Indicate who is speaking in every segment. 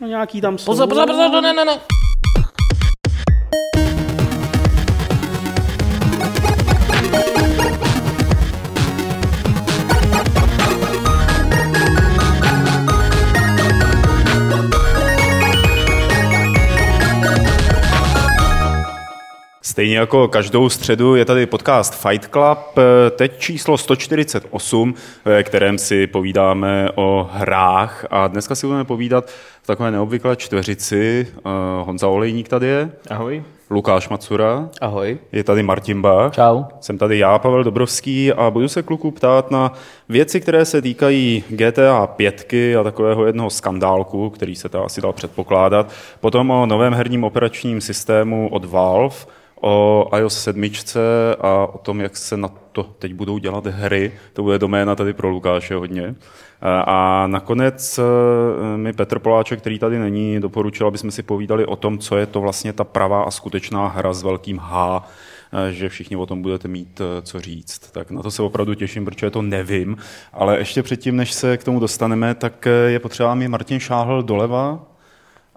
Speaker 1: No nějaký tam jsou.
Speaker 2: Pozor, pozor, pozor, ne, ne, ne.
Speaker 1: Stejně jako každou středu je tady podcast Fight Club, teď číslo 148, ve kterém si povídáme o hrách a dneska si budeme povídat v takové neobvyklé čtveřici. Eh, Honza Olejník tady je.
Speaker 2: Ahoj.
Speaker 1: Lukáš Macura.
Speaker 2: Ahoj.
Speaker 1: Je tady Martin Bach.
Speaker 2: Čau.
Speaker 1: Jsem tady já, Pavel Dobrovský a budu se kluku ptát na věci, které se týkají GTA 5 a takového jednoho skandálku, který se to asi dal předpokládat. Potom o novém herním operačním systému od Valve, o iOS 7 a o tom, jak se na to teď budou dělat hry. To bude doména tady pro Lukáše hodně. A nakonec eh, mi Petr Poláček, který tady není, doporučil, aby jsme si povídali o tom, co je to vlastně ta pravá a skutečná hra s velkým H, eh, že všichni o tom budete mít eh, co říct. Tak na to se opravdu těším, protože to nevím. Ale ještě předtím, než se k tomu dostaneme, tak je potřeba mi Martin šáhl doleva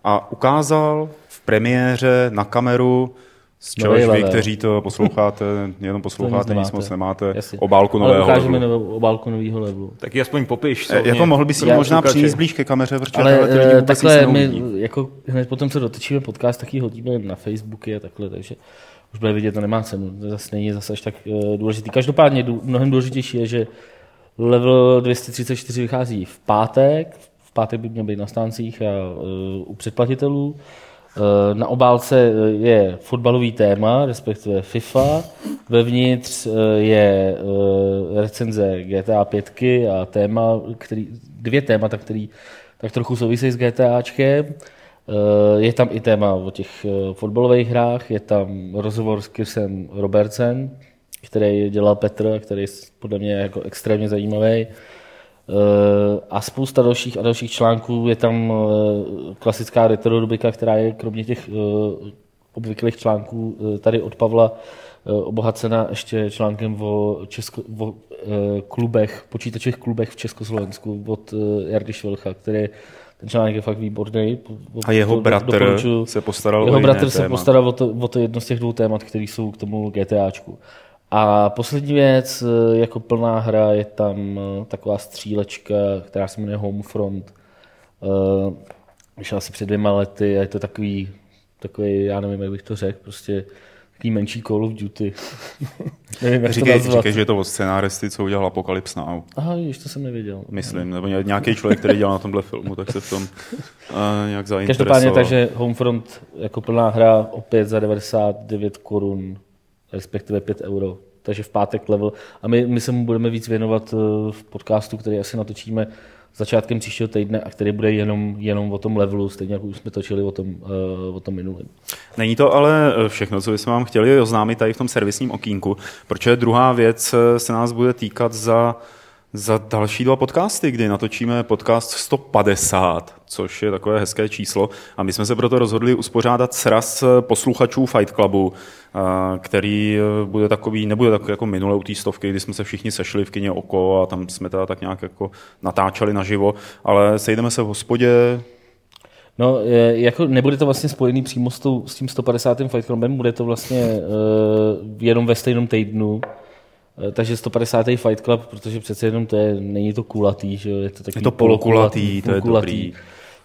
Speaker 1: a ukázal v premiéře na kameru z čehož vy, kteří to posloucháte, jenom posloucháte, nic moc nemáte, Jasně. obálku nového
Speaker 2: Ale ukážeme levelu. obálku nového levelu.
Speaker 3: Tak jaspoň popiš.
Speaker 1: Co jako mohl by si možná přijít blíž ke kameře, protože
Speaker 2: Ale
Speaker 1: ty lidi
Speaker 2: takhle my, jako hned potom, co dotočíme podcast, tak ji hodíme na Facebooky a takhle, takže už bude vidět, to nemá cenu. To zase není zase až tak uh, důležitý. Každopádně mnohem důležitější je, že level 234 vychází v pátek, v pátek by měl být na stáncích a u předplatitelů. Eh, na obálce eh, je fotbalový téma, respektive FIFA. Vevnitř eh, je recenze GTA 5 a téma, který, dvě témata, který tak trochu souvisejí s GTAčkem. Je tam i téma o těch fotbalových hrách, je tam rozhovor s Kirsem Robertsen, který dělal Petr, který je podle mě jako extrémně zajímavý. Eh, a spousta dalších a dalších článků. Je tam eh, klasická retro rubrika, která je kromě těch eh, obvyklých článků tady od Pavla obohacena ještě článkem o, Česko, o klubech, počítačových klubech v Československu od Jardy Švelcha, který ten článek je fakt výborný.
Speaker 1: A jeho bratr se postaral
Speaker 2: jeho
Speaker 1: o
Speaker 2: bratr
Speaker 1: se
Speaker 2: postaral o to, o to jedno z těch dvou témat, které jsou k tomu GTAčku. A poslední věc, eh, jako plná hra, je tam eh, taková střílečka, která se jmenuje Homefront. Eh, vyšla asi před dvěma lety a je to takový, takový, já nevím, jak bych to řekl, prostě takový menší Call of Duty.
Speaker 1: nevím, jak říkej, to říkej, že je to od scenáristy, co udělal Apocalypse Now.
Speaker 2: Aha, víš, to jsem nevěděl.
Speaker 1: Myslím, nebo nějaký člověk, který dělal na tomhle filmu, tak se v tom uh, nějak zainteresoval.
Speaker 2: Každopádně, takže Homefront jako plná hra opět za 99 korun respektive 5 euro. Takže v pátek level. A my, my se mu budeme víc věnovat eh, v podcastu, který asi natočíme začátkem příštího týdne a který bude jenom, jenom o tom levelu, stejně jako už jsme točili o tom, uh, o tom minulém.
Speaker 1: Není to ale eh, všechno, co bychom vám chtěli oznámit tady v tom servisním okýnku, protože druhá věc se nás bude týkat za za další dva podcasty, kdy natočíme podcast 150, což je takové hezké číslo. A my jsme se proto rozhodli uspořádat sraz posluchačů Fight Clubu, který e, bude takový, nebude takový jako minulé u té stovky, kdy jsme se všichni sešli v kině Oko a tam jsme teda tak nějak jako natáčeli naživo, ale sejdeme se v hospodě,
Speaker 2: No, jako nebude to vlastně spojený přímo s, tou, s tím 150. Fight Clubem, bude to vlastně uh, jenom ve stejném týdnu, Eh, takže 150. Fight Club, protože přece jenom to je, není to kulatý, že je to takový
Speaker 1: je to polokulatý, to je dobrý.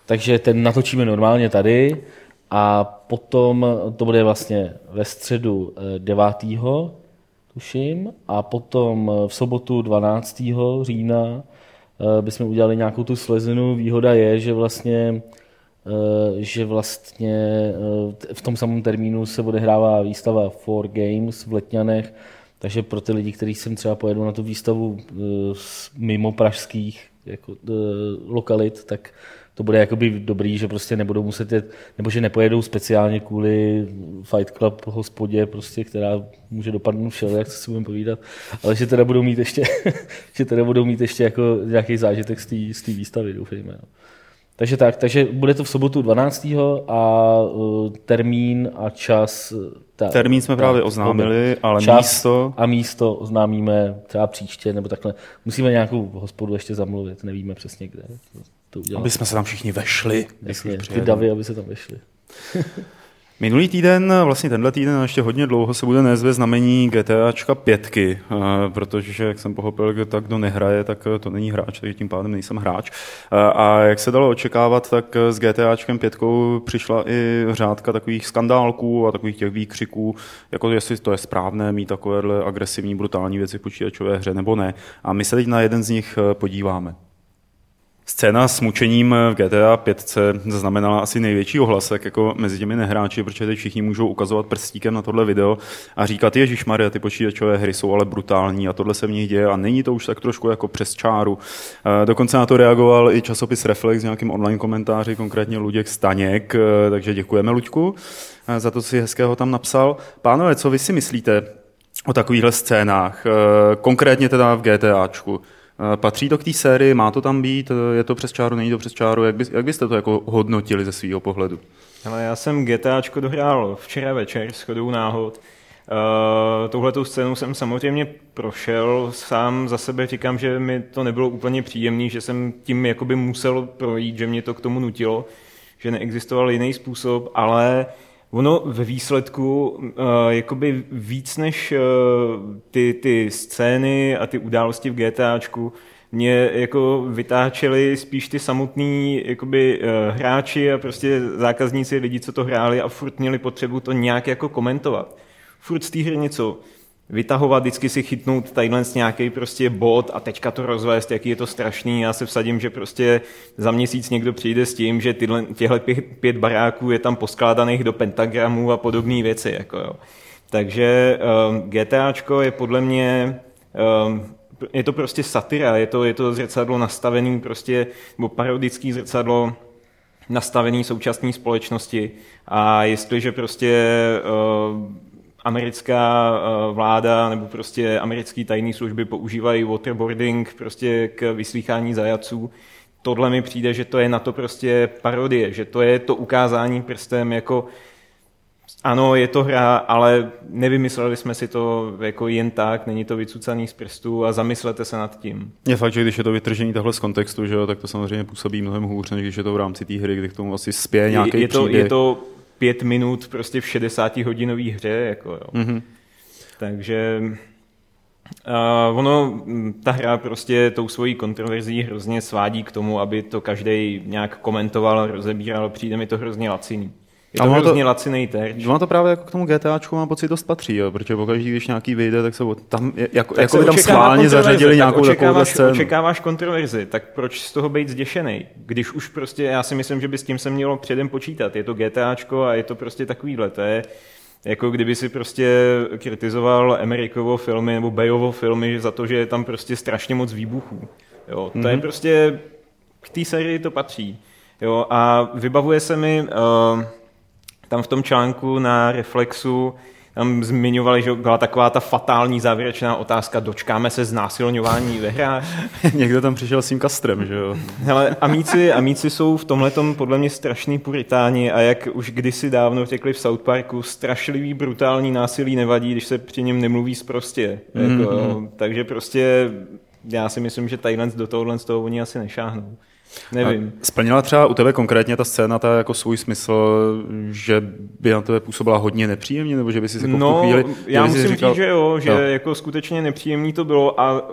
Speaker 2: Takže ten natočíme normálně tady a potom to bude vlastně ve středu 9. Eh, tuším a potom v sobotu 12. října eh, bychom udělali nějakou tu slezinu. Výhoda je, že vlastně že vlastně v tom samém termínu se odehrává výstava Four Games v Letňanech, takže pro ty lidi, kteří sem třeba pojedou na tu výstavu uh, mimo pražských jako, uh, lokalit, tak to bude jakoby dobrý, že prostě nebudou muset jet, nebo že nepojedou speciálně kvůli Fight Club hospodě, prostě, která může dopadnout všel, jak si budeme povídat, ale že teda budou mít ještě, že teda budou mít ještě jako nějaký zážitek z té výstavy, doufejme. No. Takže tak, takže bude to v sobotu 12. a uh, termín a čas.
Speaker 1: Ta, termín jsme ta, právě oznámili, ale čas místo...
Speaker 2: A místo oznámíme třeba příště, nebo takhle. Musíme nějakou hospodu ještě zamluvit, nevíme přesně kde. to udělat.
Speaker 1: Aby jsme se tam všichni vešli.
Speaker 2: Jasně, ty davy, aby se tam vešli.
Speaker 1: Minulý týden, vlastně tenhle týden ještě hodně dlouho se bude nést ve znamení GTAčka 5, eh, protože, jak jsem pochopil, tak kdo nehraje, tak eh, to není hráč, takže tím pádem nejsem hráč. Eh, a jak se dalo očekávat, tak s GTAčkem 5 přišla i řádka takových skandálků a takových těch výkřiků, jako jestli to je správné mít takovéhle agresivní, brutální věci v počítačové hře nebo ne. A my se teď na jeden z nich podíváme. Scéna s mučením v GTA 5 zaznamenala asi největší ohlasek jako mezi těmi nehráči, protože teď všichni můžou ukazovat prstíkem na tohle video a říkat, Ježíš Maria, ty počítačové hry jsou ale brutální a tohle se v nich děje a není to už tak trošku jako přes čáru. Dokonce na to reagoval i časopis Reflex s nějakým online komentáři, konkrétně Luděk Staněk, takže děkujeme Luďku za to, co si hezkého tam napsal. Pánové, co vy si myslíte o takovýchhle scénách, konkrétně teda v GTAčku? Eh, patří to k té sérii, má to tam být, eh, je to přes čáru, není to přes čáru, jak, by, jak byste to jako hodnotili ze svého pohledu?
Speaker 3: Ale já jsem GTAčko dohrál včera večer s náhod. Uh, touhletou scénu jsem samozřejmě prošel, sám za sebe říkám, že mi to nebylo úplně příjemné, že jsem tím jakoby musel projít, že mě to k tomu nutilo, že neexistoval jiný způsob, ale uh, Ono ve výsledku, uh, jakoby víc než uh, ty, ty scény a ty události v GTAčku, mě jako vytáčeli spíš ty samotní jakoby, uh, hráči a prostě zákazníci, lidi, co to hráli a furt měli potřebu to nějak jako komentovat. Furt z té hry něco vytahovat, vždycky si chytnout tadyhle nějaký prostě bod a teďka to rozvést, jaký je to strašný. Já se vsadím, že prostě za měsíc někdo přijde s tím, že tyhle, těhle pět, pět baráků je tam poskládaných do pentagramů a podobné věci. Jako jo. Takže um, GTAčko je podle mě um, je to prostě satira, je to, je to zrcadlo nastavený prostě, nebo parodický zrcadlo nastavený současné společnosti a jestliže prostě uh, americká eh, vláda nebo prostě americké tajné služby používají waterboarding prostě k vyslýchání zajaců. Tohle mi přijde, že to je na to prostě parodie, že to je to ukázání prstem jako ano, je to hra, ale nevymysleli jsme si to jako jen tak, není to vycucaný z prstů a zamyslete se nad tím.
Speaker 1: Je fakt, že když je to vytržení tohle z kontextu, že jo, tak to samozřejmě působí mnohem hůř, než když je to v rámci té hry, kdy k tomu asi spěje nějaký
Speaker 3: je, je to,
Speaker 1: příběh.
Speaker 3: Je to pět minut prostě v 60 hodinové hře. Jako, jo. Mm-hmm. Takže uh, ono, ta hra prostě tou svojí kontroverzí hrozně svádí k tomu, aby to každý nějak komentoval, rozebíral, přijde mi to hrozně laciný. Je to hrozně to, laciný terč.
Speaker 1: Ono to právě jako k tomu GTAčku mám pocit dost patří, jo, protože pokaždý, když nějaký vyjde, tak se tam, jako,
Speaker 3: tak
Speaker 1: jako se by tam schválně zařadili nějakou takovou scénu.
Speaker 3: Očekáváš kontroverzi, tak proč z toho být zděšený? Když už prostě, já si myslím, že by s tím se mělo předem počítat. Je to GTAčko a je to prostě takovýhle, to je jako kdyby si prostě kritizoval Amerikovo filmy nebo Bayovo filmy za to, že je tam prostě strašně moc výbuchů. Jo, to mm-hmm. je mhm. prostě, k té sérii to patří. Jo, a vybavuje se mi, uh, tam v tom článku na Reflexu tam zmiňovali, že byla taková ta fatální závěrečná otázka, dočkáme se znásilňování ve hrách.
Speaker 1: Někdo tam přišel s tím kastrem, že jo?
Speaker 3: Hele, amíci, amíci jsou v tomhle podle mě strašný puritáni a jak už kdysi dávno řekli v South Parku, strašlivý, brutální násilí nevadí, když se při něm nemluví zprostě. Mm-hmm. Jako, mhm. takže prostě já si myslím, že Thailand do tohohle z toho oni asi nešáhnou. Nevím.
Speaker 1: A splnila třeba u tebe konkrétně ta scéna ta jako svůj smysl, že by na tebe působila hodně nepříjemně, nebo že by si jako
Speaker 3: no,
Speaker 1: v tu chvíli...
Speaker 3: já musím říkal, říct, že jo, že no. jako skutečně nepříjemný to bylo a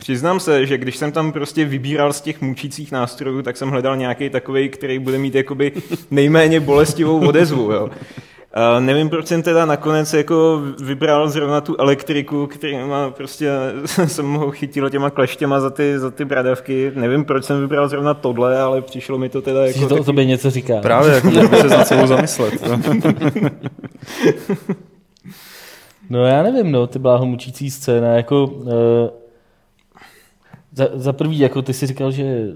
Speaker 3: Přiznám se, že když jsem tam prostě vybíral z těch mučících nástrojů, tak jsem hledal nějaký takový, který bude mít jakoby nejméně bolestivou odezvu. Jo. A nevím, proč jsem teda nakonec jako vybral zrovna tu elektriku, má prostě jsem ho chytil těma kleštěma za ty, za ty bradavky. Nevím, proč jsem vybral zrovna tohle, ale přišlo mi to teda jako...
Speaker 2: To taky... tobě něco říká.
Speaker 1: Právě, jako by se za celou zamyslet. No.
Speaker 2: no já nevím, no, ty bláho mučící scéna, jako... Uh za, za prvý, jako ty si říkal, že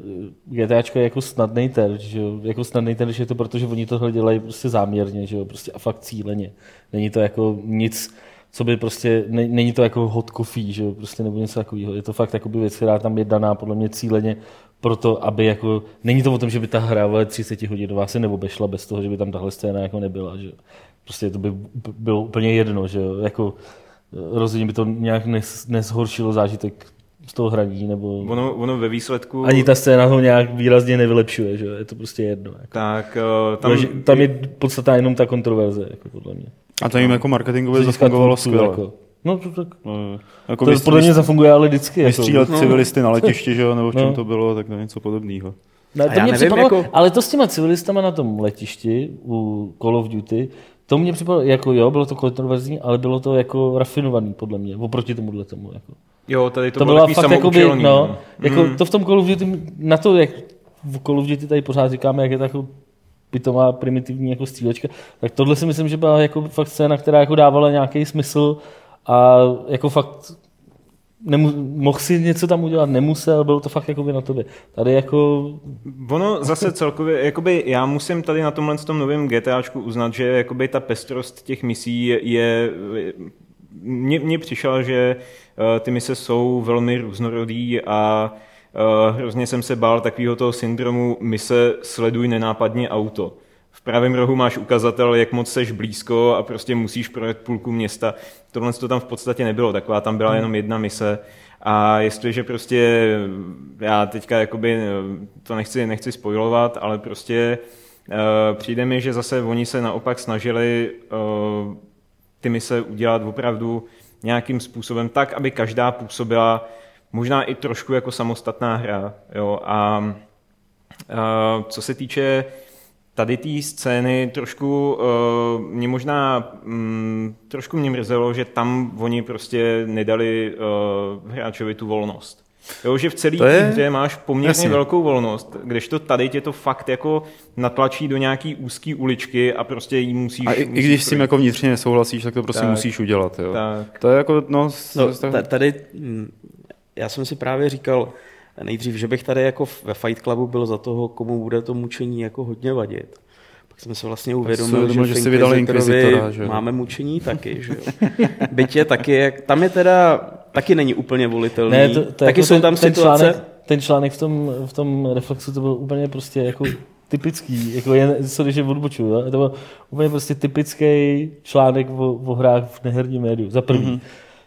Speaker 2: GTAčko je jako snadný terč, že jo? Jako snadný terč je to, protože oni tohle dělají prostě záměrně, že jo? Prostě a fakt cíleně. Není to jako nic, co by prostě, ne, není to jako hot coffee, že jo? Prostě nebo něco takového. Je to fakt jako věc, která tam je daná podle mě cíleně proto, aby jako, není to o tom, že by ta hra ale 30 hodinová se neobešla bez toho, že by tam tahle scéna jako nebyla, že jo? Prostě to by bylo úplně jedno, že jo? Jako, rozhodně by to nějak nezhoršilo zážitek z toho hraní, nebo...
Speaker 3: Ono, ono ve výsledku...
Speaker 2: Ani ta scéna ho nějak výrazně nevylepšuje, že je to prostě jedno. Jako.
Speaker 3: Tak uh, tam...
Speaker 2: Tam, tam je podstatá jenom ta kontroverze, jako podle mě.
Speaker 1: A to jim jako marketingově zafungovalo skvěle.
Speaker 2: Jako. No, to, tak,
Speaker 1: No, jako
Speaker 2: to
Speaker 1: vystřílet-
Speaker 2: podle mě zafunguje ale vždycky. Jako.
Speaker 1: Vystřílet civilisty na letišti, že jo, nebo v čem
Speaker 2: No.
Speaker 1: to bylo, tak to je něco podobného.
Speaker 2: Ne,
Speaker 4: A
Speaker 2: to mě
Speaker 4: nevím,
Speaker 2: připadalo,
Speaker 4: jako-
Speaker 2: Ale to s těma civilistama na tom letišti u Call of Duty, to mě připadalo, jako jo, bylo to kontroverzní, ale bylo to jako rafinovaný podle mě, oproti tomuhle tomu. Jako.
Speaker 3: Jo, tady to,
Speaker 2: To,
Speaker 3: bylo
Speaker 2: byla
Speaker 3: takový
Speaker 2: fakt jakoby, no, jako
Speaker 3: Mm.
Speaker 2: to v tom Call of Duty, na to, jak v Call of Duty tady pořád říkáme, jak je to jako pitomá primitivní jako střílečka, tak tohle si myslím, že byla jako fakt scéna, která jako dávala nějaký smysl a jako fakt nemu, mohl si něco tam udělat, nemusel, bylo to fakt jako na tobě. Tady jako
Speaker 3: Ono zase celkově, jakoby já musím tady na tomhle tom novém GTAčku uznat, že jakoby ta pestrost těch misí je, je mně, mně přišlo, že eh, ty mise jsou velmi různorodý a eh, hrozně jsem se bál takového toho syndromu mise sleduj nenápadně auto. V pravém rohu máš ukazatel, jak moc seš blízko a prostě musíš projet půlku města. Tohle to tam v podstatě nebylo, taková tam byla jenom jedna mise. A jestliže prostě, já teďka jakoby to nechci, nechci spojovat, ale prostě uh, přijde mi, že zase oni se naopak snažili uh, ty mise udělat opravdu nějakým způsobem tak, aby každá působila možná i trošku jako samostatná hra. Jo? A uh, co se týče tady té scény trošku uh, mě možná um, trošku mě mrzelo, že tam oni prostě nedali uh, hráčovi tu volnost. Jo, že v celé
Speaker 1: To je-
Speaker 3: hře máš poměrně
Speaker 1: Jasně.
Speaker 3: velkou volnost, kdežto tady tě to fakt jako natlačí do nějaký úzký uličky a prostě jí musíš...
Speaker 1: A i, i
Speaker 3: musíš
Speaker 1: když s tím jako vnitřně nesouhlasíš, tak to prostě
Speaker 3: Tak.
Speaker 1: musíš udělat. Jo.
Speaker 3: Tak.
Speaker 1: To je jako, no,
Speaker 4: No, tady, hm, já jsem si právě říkal nejdřív, že bych tady jako ve Fight Clubu byl za toho, komu bude to mučení jako hodně vadit. Pak jsem si vlastně uvědomil,
Speaker 1: uvědomil,
Speaker 4: že,
Speaker 1: že si že
Speaker 4: máme mučení taky, že jo. Byť je taky, jak, tam je teda, taky není úplně volitelný.
Speaker 2: Ne, to, to
Speaker 4: taky
Speaker 2: jako
Speaker 4: jsou
Speaker 2: ten,
Speaker 4: tam
Speaker 2: ten
Speaker 4: situace,
Speaker 2: Článek, ten článek v tom, v tom reflexu to byl úplně prostě jako typický, jako jen, co když je odbočuju, to byl úplně prostě typický článek o, o hrách v neherním médiu. Za první. Mm-hmm.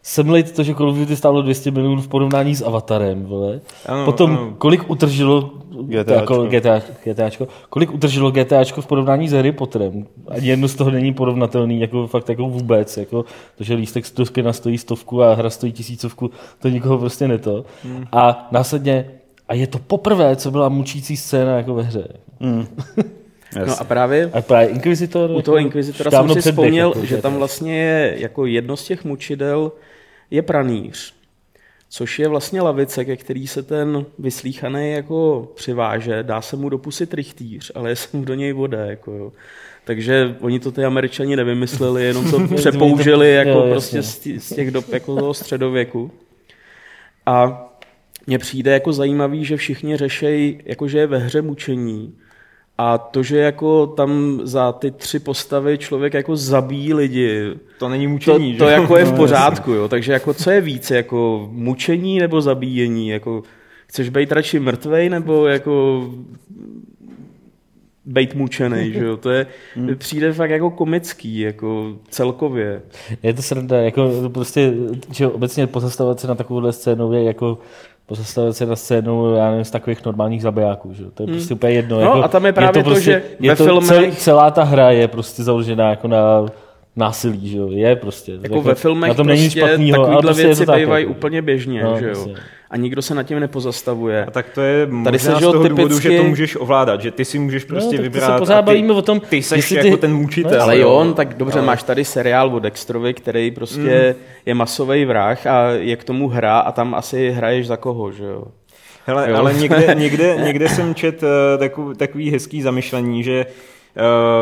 Speaker 2: Semlejt to, že Call of Duty stálo 200 milionů v porovnání s Avatarem, vole.
Speaker 3: Ano,
Speaker 2: Potom,
Speaker 3: ano.
Speaker 2: kolik utržilo
Speaker 1: GTAčko.
Speaker 2: Jako GTA, GTAčko, kolik utržilo GTAčko v porovnání s Harry Potterem. Ani jedno z toho není porovnatelný, jako fakt jako vůbec. Jako to, že lístek z do kina stojí stovku a hra stojí tisícovku, to nikoho prostě neto. Hmm. A následně, a je to poprvé, co byla mučící scéna jako ve hře.
Speaker 4: no a právě
Speaker 2: A právě Inquisitor...
Speaker 4: U toho
Speaker 2: jako
Speaker 4: Inquisitora jsem si vzpomněl,
Speaker 2: jako,
Speaker 4: že tam vlastně je jako jedno z těch mučidel je pranýř, což je vlastně lavice, ke který se ten vyslíchaný jako přiváže, dá se mu do pusy trichtýř, ale je se mu do něj voda. Jako jo. Takže oni to ty američani nevymysleli, jenom to přepoužili jako
Speaker 2: Jo,
Speaker 4: prostě z těch dob jako toho středověku. A mně přijde jako zajímavý, že všichni řešejí, jako že je ve hře mučení a to, že jako tam za ty tři postavy člověk jako zabíjí lidi,
Speaker 3: To není
Speaker 4: to,
Speaker 3: mučení,
Speaker 4: to
Speaker 3: že?
Speaker 4: jako je v pořádku, jo. Takže jako co je víc, jako mučení nebo zabíjení, jako chceš být radši mrtvej nebo jako být mučený, že jo, to je,
Speaker 2: Hmm.
Speaker 4: přijde fakt jako komický, jako celkově.
Speaker 2: Je to sranda, jako to prostě, že obecně pozastavovat se na takovouhle scénu je jako pozastavovat se na scénu, já nevím, z takových normálních zabijáků, že? jo. to je prostě úplně jedno.
Speaker 4: No
Speaker 2: jako,
Speaker 4: a tam je právě to,
Speaker 2: prostě,
Speaker 4: že
Speaker 2: je
Speaker 4: ve
Speaker 2: to
Speaker 4: filmech-
Speaker 2: cel, celá ta hra je prostě založená jako na násilí, že jo, je prostě.
Speaker 4: Jako ve filmech
Speaker 2: na tom není nic
Speaker 4: prostě
Speaker 2: špatnýho, ale
Speaker 4: takovýhle
Speaker 2: prostě je
Speaker 4: věci
Speaker 2: to tak,
Speaker 4: bývají
Speaker 2: jako.
Speaker 4: úplně běžně,
Speaker 2: No,
Speaker 4: že jo.
Speaker 2: jasně.
Speaker 4: A nikdo se nad tím nepozastavuje.
Speaker 3: A tak to je
Speaker 4: Tady se,
Speaker 3: možná
Speaker 4: že
Speaker 3: z toho důvodu, že
Speaker 4: typicky-
Speaker 3: to můžeš ovládat, že ty si můžeš prostě
Speaker 2: tak to se
Speaker 3: vybrat
Speaker 2: pořád
Speaker 3: a ty,
Speaker 2: bavíme o tom,
Speaker 3: ty seš
Speaker 2: jestli ty-
Speaker 3: jako ten mučitel.
Speaker 2: No,
Speaker 4: Ale
Speaker 3: jo.
Speaker 4: on, tak dobře, máš tady seriál o Dextrovi, který prostě je masový vrah a je k tomu hra a tam asi hraješ za koho, že jo.
Speaker 3: Hele,
Speaker 4: Jo.
Speaker 3: ale někde, někde, někde jsem čet uh, takový, takový hezký zamyšlení, že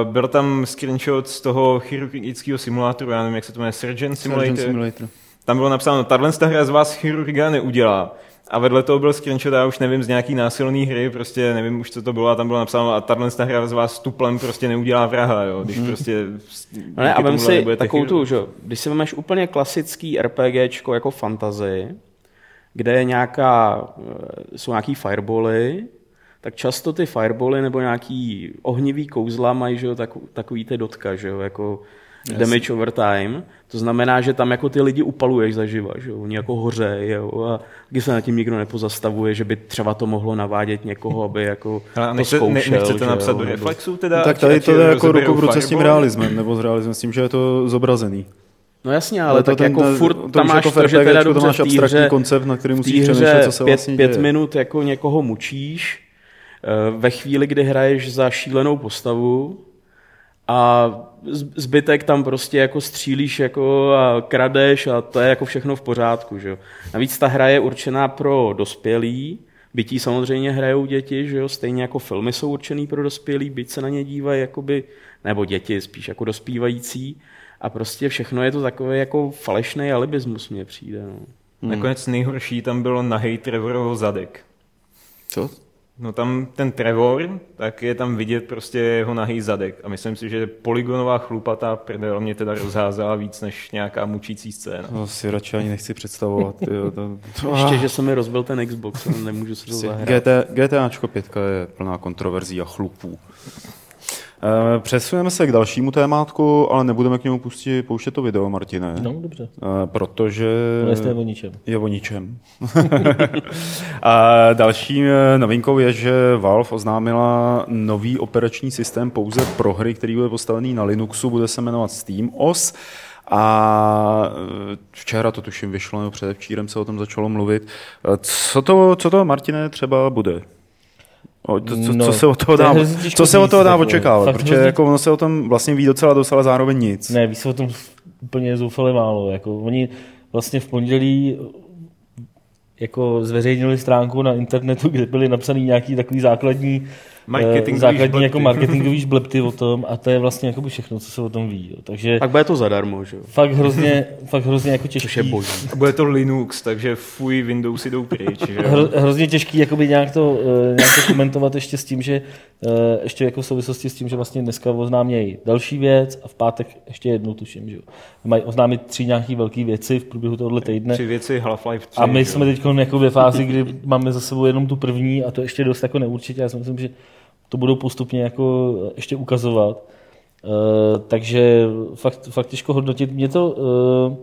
Speaker 3: uh, byl tam screenshot z toho chirurgického simulátoru, já nevím, jak se to jmenuje, Surgeon Simulator.
Speaker 1: Surgeon Simulator.
Speaker 3: Tam bylo napsáno, tahle hra z vás chirurga neudělá. A vedle toho byl screenshot, já už nevím, z nějaký násilný hry, prostě nevím už, co to bylo, a tam bylo napsáno, a tahle hra z vás tuplem prostě neudělá vraha, jo, když prostě...
Speaker 4: No ne, a vem si takovou tu, že jo, když si vemeš úplně klasický RPGčko jako fantasy, kde je nějaká, eh, jsou nějaký firebally, tak často ty firebally nebo nějaký ohnivý kouzla mají, že jo, tak, takový ty dotka, že jo, jako damage over time. To znamená, že tam jako ty lidi upaluješ zaživa, že jo? oni jako hořejí jo? a taky se na tím nikdo nepozastavuje, že by třeba to mohlo navádět někoho, aby jako
Speaker 3: Ale
Speaker 4: to
Speaker 3: nechce, ne,
Speaker 4: zkoušel.
Speaker 3: nechcete
Speaker 4: že
Speaker 3: napsat
Speaker 4: jo,
Speaker 3: do reflexu teda?
Speaker 1: tak
Speaker 3: ať-
Speaker 1: tady to je jako ruku v ruce s tím realismem, nebo s realismem, s tím, že je to zobrazený.
Speaker 4: No jasně, ale,
Speaker 1: Ale to
Speaker 4: tak
Speaker 1: ten-
Speaker 4: jako
Speaker 1: ten-
Speaker 4: furt
Speaker 1: to
Speaker 4: tam
Speaker 1: už
Speaker 4: máš
Speaker 1: jako
Speaker 4: to, že teda
Speaker 1: to máš abstraktní
Speaker 4: hře-
Speaker 1: koncept, na který musíš přemýšlet, co se
Speaker 4: pět,
Speaker 1: vlastně
Speaker 4: pět
Speaker 1: děje.
Speaker 4: minut jako někoho mučíš, eh, ve chvíli, kdy hraješ za šílenou postavu a zbytek tam prostě jako střílíš jako a kradeš a to je jako všechno v pořádku. Že jo. Navíc ta hra je určená pro dospělí, bytí samozřejmě hrajou děti, že jo, stejně jako filmy jsou určený pro dospělí, byť se na ně dívají jakoby, nebo děti spíš jako dospívající a prostě všechno je to takové jako falešný alibismus mně přijde. No.
Speaker 3: Nakonec nejhorší tam bylo nahej Trevorovo zadek.
Speaker 1: Co?
Speaker 3: No tam ten Trevor, tak je tam vidět prostě jeho nahý zadek. A myslím si, že poligonová chlupatá prdel mě teda rozházela víc než nějaká mučící scéna.
Speaker 1: To si radši ani nechci představovat. Jo, to, to,
Speaker 4: Ještě, že se mi rozbil ten Xbox, no, nemůžu si to zahrát.
Speaker 1: GT, GTAčko 5 je plná kontroverzí a chlupů. Eh, Přesuneme se k dalšímu témátku, ale nebudeme k němu pustit, pouštět to video, Martine.
Speaker 2: No, dobře.
Speaker 1: Eh, Protože
Speaker 2: To jestli je o ničem.
Speaker 1: je o ničem. a další eh, novinkou je, že Valve oznámila nový operační systém pouze pro hry, který bude postavený na Linuxu, bude se jmenovat SteamOS. A včera to tuším vyšlo, nebo předevčírem se o tom začalo mluvit. Co to, co to Martine, třeba bude? O, to, co,
Speaker 2: No,
Speaker 1: co, se od toho
Speaker 2: to
Speaker 1: dá,
Speaker 2: těžko
Speaker 1: co se od toho dá očekávat?
Speaker 2: Fakt
Speaker 1: Protože
Speaker 2: hrozně-
Speaker 1: jako ono se o tom vlastně ví docela dost, ale zároveň nic.
Speaker 2: Ne, ví se o tom úplně zoufale málo. Jako, oni vlastně v pondělí jako zveřejnili stránku na internetu, kde byly napsaný nějaký takový základní
Speaker 3: Marketingový
Speaker 2: eh, základní
Speaker 3: žblebty.
Speaker 2: jako marketingový žblebty o tom a to je vlastně jakoby všechno, co se o tom ví. Jo. Takže
Speaker 4: Pak bude to zadarmo, že jo?
Speaker 2: fakt hrozně, fakt hrozně jako těžký.
Speaker 4: Což je boží.
Speaker 3: A bude to Linux, takže fuj, Windowsy jdou pryč. Že?
Speaker 2: Hro, hrozně těžký jakoby nějak, to, uh, nějak to komentovat ještě s tím, že uh, ještě jako v souvislosti s tím, že vlastně dneska oznámějí další věc a v pátek ještě jednu tuším, že jo. Mají oznámit tři nějaké velké věci v průběhu tohoto týdne.
Speaker 3: Tři věci Half-Life 3.
Speaker 2: A my
Speaker 3: jo?
Speaker 2: jsme teď jako ve fázi, kdy máme za sebou jenom tu první a to ještě dost jako neurčitě. Já si myslím, že to budou postupně jako ještě ukazovat. Uh, takže fakt, fakt těžko hodnotit. Mě to, uh,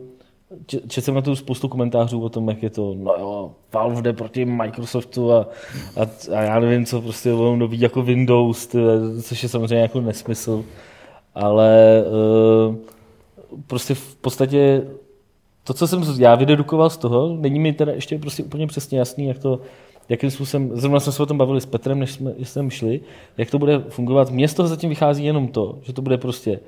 Speaker 2: četl jsem na to spoustu komentářů o tom, jak je to, no jo, Valve jde proti Microsoftu a, a, a já nevím co, prostě on nový jako Windows, ty, což je samozřejmě jako nesmysl. Ale uh, prostě v podstatě to, co jsem já vydedukoval z toho, není mi teda ještě prostě úplně přesně jasný, jak to, jakým způsobem, zrovna jsme se o tom bavili s Petrem, než jsme, jsme šli, jak to bude fungovat. Mně z toho zatím vychází jenom to, že to bude prostě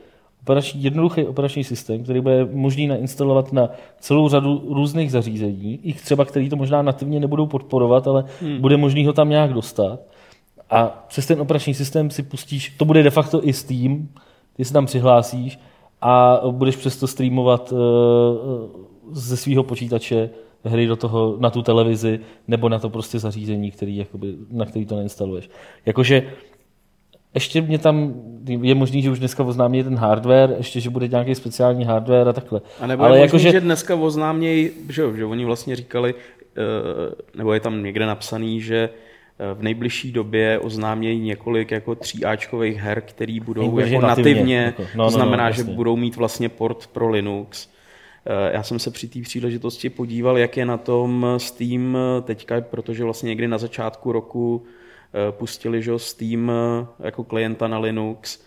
Speaker 2: operační, jednoduchý operační systém, který bude možný nainstalovat na celou řadu různých zařízení, i třeba, který to možná nativně nebudou podporovat, ale hmm. bude možný ho tam nějak dostat. A přes ten operační systém si pustíš, to bude de facto i Steam, ty se tam přihlásíš a budeš přesto streamovat uh, ze svého počítače hry do toho, na tu televizi nebo na to prostě zařízení, který, jakoby, na který to nainstaluješ. Jakože ještě mě tam, je možný, že už dneska oznámí ten hardware, ještě, že bude nějaký speciální hardware a takhle.
Speaker 4: A nebo Ale je možný, že... že dneska oznámějí, že, že oni vlastně říkali, nebo je tam někde napsaný, že v nejbližší době oznámějí několik jako tříáčkových her, které budou jako nativně, nativně jako, no, to znamená, no, no, že budou mít vlastně port pro Linux. Já jsem se při té příležitosti podíval, jak je na tom Steam teďka, protože vlastně někdy na začátku roku pustili že Steam jako klienta na Linux.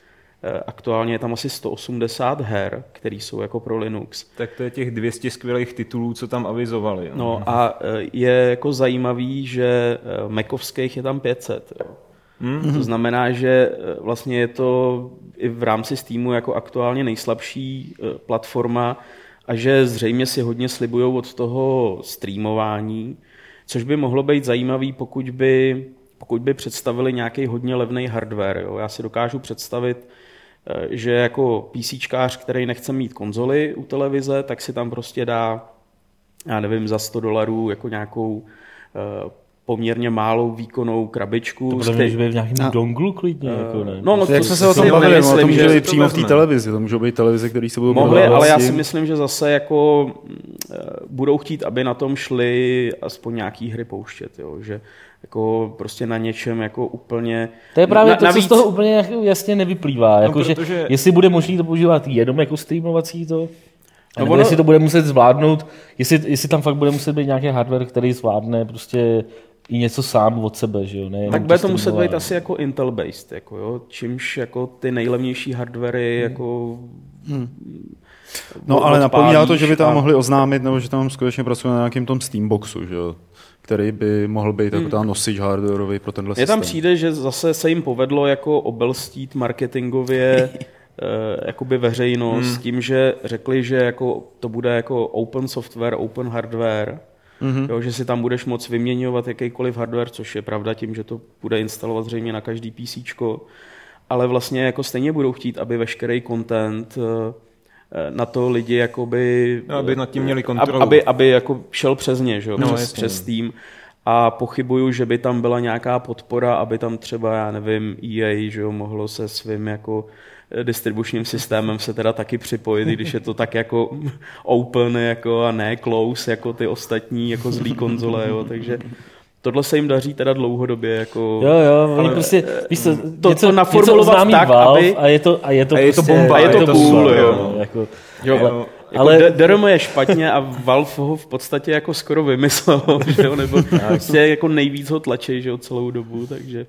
Speaker 4: Aktuálně je tam asi 180 her, které jsou jako pro Linux.
Speaker 3: Tak to je těch 200 skvělých titulů, co tam avizovali.
Speaker 4: No a je jako zajímavý, že Macovských je tam 500. Jo. Mm-hmm. To znamená, že vlastně je to i v rámci Steamu jako aktuálně nejslabší platforma a že zřejmě si hodně slibují od toho streamování, což by mohlo být zajímavý, pokud by pokud by představili nějaký hodně levný hardware. Jo. Já si dokážu představit, že jako PCčkář, který nechce mít konzoli u televize, tak si tam prostě dá, já nevím, za 100 dolarů jako nějakou poměrně malou výkonnou krabičku.
Speaker 2: To bude který... v nějakém no. donglu klidně, uh, jako ne.
Speaker 1: No, no to, jak jsme se o tom bavili, no, to může být přímo v té televizi, to můžou být televize, které se budou
Speaker 4: Mohli, ale já si myslím, že zase jako uh, budou chtít, aby na tom šli aspoň nějaký hry pouštět, jo, že jako prostě na něčem jako úplně...
Speaker 2: To je právě
Speaker 4: na,
Speaker 2: to,
Speaker 4: navíc,
Speaker 2: co z toho úplně jako jasně nevyplývá. Jako,
Speaker 3: protože-
Speaker 2: že, jestli bude možný to používat jenom jako streamovací to,
Speaker 4: No
Speaker 2: nebo
Speaker 4: ono-
Speaker 2: jestli to bude muset zvládnout, jestli, jestli tam fakt bude muset být nějaký hardware, který zvládne prostě i něco sám od sebe, že jo? Ne,
Speaker 4: Tak bude to muset být asi jako Intel-based, jako jo, čímž jako ty nejlevnější hardwary jako...
Speaker 1: No ale napomíná to, že by tam
Speaker 4: a-
Speaker 1: mohli oznámit, nebo že tam skutečně pracuje na nějakém tom Steamboxu, že jo? který by mohl být jako ta nosič hardwareový pro tenhle
Speaker 4: Mně
Speaker 1: systém.
Speaker 4: tam přijde, že zase se jim povedlo jako obelstít marketingově eh, jakoby veřejnost s tím, že řekli, že jako to bude jako open software, open hardware, mm-hmm. jo, že si tam budeš moc vyměňovat jakýkoliv hardware, což je pravda tím, že to bude instalovat zřejmě na každý PC, ale vlastně jako stejně budou chtít, aby veškerý content eh, na to lidi jakoby...
Speaker 3: No, aby nad tím měli
Speaker 4: ab-
Speaker 3: kontrolu.
Speaker 4: Aby, aby jako šel přes ně, že? jo,
Speaker 3: No,
Speaker 4: přes, přes Steam. A pochybuju, že by tam byla nějaká podpora, aby tam třeba, já nevím, EA, že jo, mohlo se svým jako eh, distribučním systémem se teda taky připojit, i když je to tak jako open jako a ne close jako ty ostatní jako zlý konzole, jo, takže tohle se jim daří teda dlouhodobě jako...
Speaker 2: Jo, jo, oni prostě, víš co,
Speaker 4: to
Speaker 2: něco,
Speaker 4: naformulovat
Speaker 2: něco
Speaker 4: tak,
Speaker 2: Valve
Speaker 4: aby-
Speaker 2: a je to, a je to,
Speaker 3: A je to
Speaker 2: prostě,
Speaker 3: bomba,
Speaker 4: a je to cool,
Speaker 2: super,
Speaker 4: jo.
Speaker 2: no, Jako,
Speaker 4: Jo,
Speaker 2: ale,
Speaker 3: jo.
Speaker 4: Jako
Speaker 2: ale
Speaker 4: ale... DRM je špatně a Valve ho v podstatě jako skoro vymyslel, že jo, nebo prostě jako nejvíc ho tlačí, že jo, celou dobu, takže...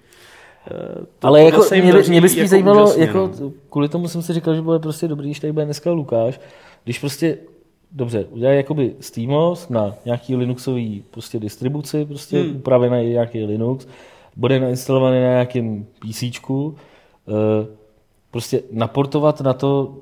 Speaker 4: eh, to-
Speaker 2: ale jako mě, by-
Speaker 4: daří
Speaker 2: mě by spíš
Speaker 4: jako
Speaker 2: zajímalo,
Speaker 4: úžasně,
Speaker 2: jako,
Speaker 4: no.
Speaker 2: kvůli tomu jsem si říkal, že bude prostě dobrý, když tady bude dneska Lukáš, když prostě Dobře, udělají jakoby SteamOS na nějaký Linuxový prostě distribuci, prostě hmm. upravený nějaký Linux, bude nainstalovaný na nějakém PC, prostě naportovat na to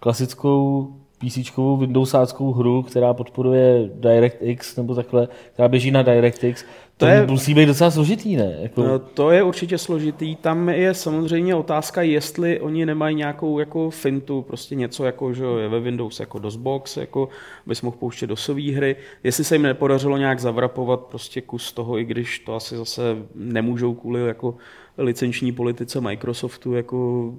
Speaker 2: klasickou PC Windowsáckou hru, která podporuje DirectX nebo takhle, která běží na DirectX, to,
Speaker 4: To
Speaker 2: je, musí být docela složitý, ne? Jako,
Speaker 4: No, to je určitě složitý. Tam je samozřejmě otázka, jestli oni nemají nějakou jako fintu, prostě něco jako, že je ve Windows jako DOSBox, jako bys mohl pouštět dosové hry. Jestli se jim nepodařilo nějak zavrapovat prostě kus toho, i když to asi zase nemůžou kvůli jako licenční politice Microsoftu jako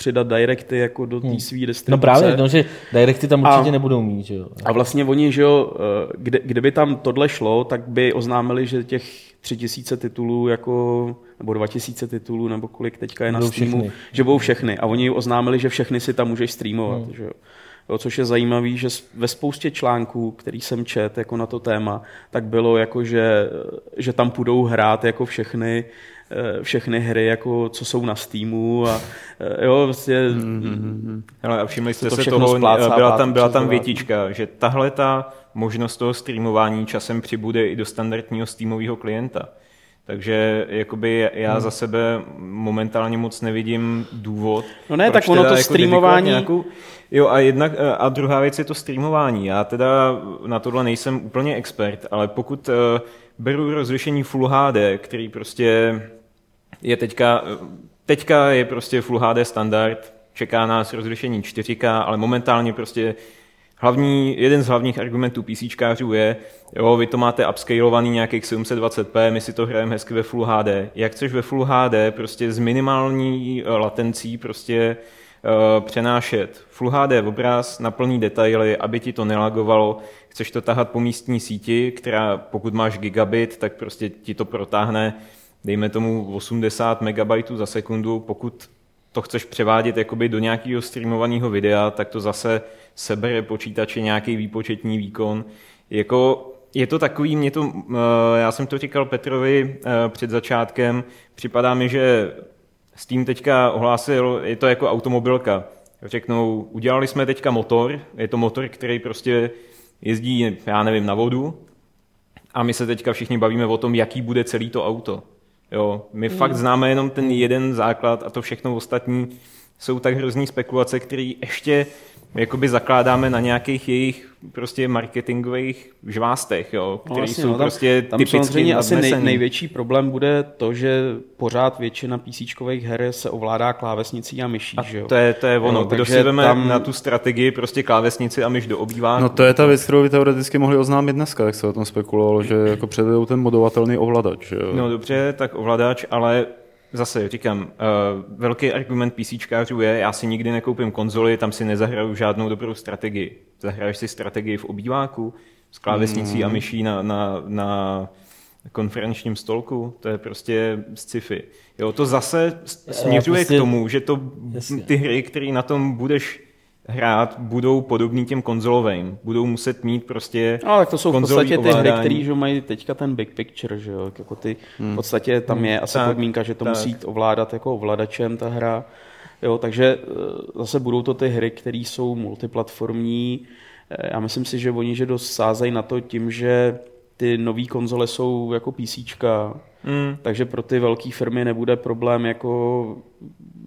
Speaker 4: přidat directy jako do té svý distribuce.
Speaker 2: no právě, no, že Directy tam určitě
Speaker 4: A-
Speaker 2: nebudou mít, že jo.
Speaker 4: A vlastně oni, že jo, eh, kde, kdyby tam tohle šlo, tak by oznámili, že těch tři tisíce titulů, jako, nebo dva tisíce titulů, nebo kolik teďka je na
Speaker 2: Budou
Speaker 4: Steamu,
Speaker 2: všechny.
Speaker 4: že budou všechny. A oni oznámili, že všechny si tam můžeš streamovat,
Speaker 2: Hmm.
Speaker 4: že jo. Jo, což je zajímavé, že ve spoustě článků, který jsem čet jako na to téma, tak bylo jako, že, že tam půjdou hrát jako všechny všechny hry, jako co jsou na Steamu a eh, jo, vlastně
Speaker 3: Hele, a všimli jste
Speaker 4: to
Speaker 3: se toho,
Speaker 4: splácá
Speaker 3: byla tam, byla tam větička, že tahle ta možnost toho streamování časem přibude i do standardního Steamového klienta. Takže jakoby já
Speaker 4: Hmm.
Speaker 3: za sebe momentálně moc nevidím důvod.
Speaker 4: No ne, tak ono to
Speaker 3: jako
Speaker 4: streamování-
Speaker 3: Nějakou... Jo a, jednak, a druhá věc je to streamování. Já teda na tohle nejsem úplně expert, ale pokud uh, beru rozlišení Full HD, který prostě je teďka, teďka je prostě Full HD standard, čeká nás rozlišení 4K, ale momentálně prostě hlavní, jeden z hlavních argumentů PCčkářů je, jo, vy to máte upscalovaný nějakých 720p, my si to hrajeme hezky ve Full HD. Jak chceš ve Full HD prostě s minimální eh, latencí prostě uh, přenášet Full HD obraz na plný detaily, aby ti to nelagovalo, chceš to tahat po místní síti, která pokud máš gigabit, tak prostě ti to protáhne dejme tomu 80 MB za sekundu, pokud to chceš převádět jakoby do nějakého streamovaného videa, tak to zase sebere počítače nějaký výpočetní výkon. Jako, je to takový, mě to, eh, já jsem to říkal Petrovi eh, před začátkem, připadá mi, že Steam teďka ohlásil, je to jako automobilka. Řeknou, udělali jsme teďka motor, je to motor, který prostě jezdí, já nevím, na vodu, a my se teďka všichni bavíme o tom, jaký bude celý to auto. Jo, my mm. fakt známe jenom ten jeden základ a to všechno ostatní jsou tak hrozný spekulace, které ještě jakoby zakládáme na nějakých jejich prostě marketingových žvástech, jo, které
Speaker 4: No vlastně,
Speaker 3: jsou
Speaker 4: no, tam,
Speaker 3: prostě
Speaker 4: tam
Speaker 3: typicky
Speaker 4: samozřejmě asi nej, největší problém bude to, že pořád většina PC her se ovládá klávesnicí a myší,
Speaker 3: A
Speaker 4: že jo?
Speaker 3: to je, to je ono.
Speaker 4: Jo,
Speaker 3: Kdo si veme
Speaker 4: tam-
Speaker 3: na tu strategii prostě klávesnici a myš do obýváku.
Speaker 1: No to je ta věc, kterou by teoreticky mohli oznámit dneska, jak se o tom spekulovalo, že jako předvedou ten modovatelný ovladač. že Jo?
Speaker 3: No dobře, tak ovladač, ale zase říkám, uh, velký argument PCčkářů je, já si nikdy nekoupím konzoli, tam si nezahraju žádnou dobrou strategii. Zahraješ si strategii v obýváku s klávesnicí
Speaker 1: Hmm.
Speaker 3: a myší na, na, na konferenčním stolku, to je prostě sci-fi. Jo, to zase směřuje
Speaker 2: prostě,
Speaker 3: k tomu, že to,
Speaker 2: jasně.
Speaker 3: ty hry, které na tom budeš hrát, budou podobný těm konzolovým. Budou muset mít prostě
Speaker 4: No, tak to jsou v podstatě ty hry,
Speaker 3: ovládání.
Speaker 4: které že mají teďka ten big picture, že jo? Jako ty, v podstatě tam je asi
Speaker 3: Tak,
Speaker 4: podmínka, že to
Speaker 3: tak.
Speaker 4: musí jít ovládat jako ovladačem ta hra. Jo, takže eh, zase budou to ty hry, které jsou multiplatformní. Eh, Já myslím si, že oni že dost sázejí na to tím, že ty nové konzole jsou jako PC,
Speaker 3: Mm.
Speaker 4: takže pro ty velké firmy nebude problém jako,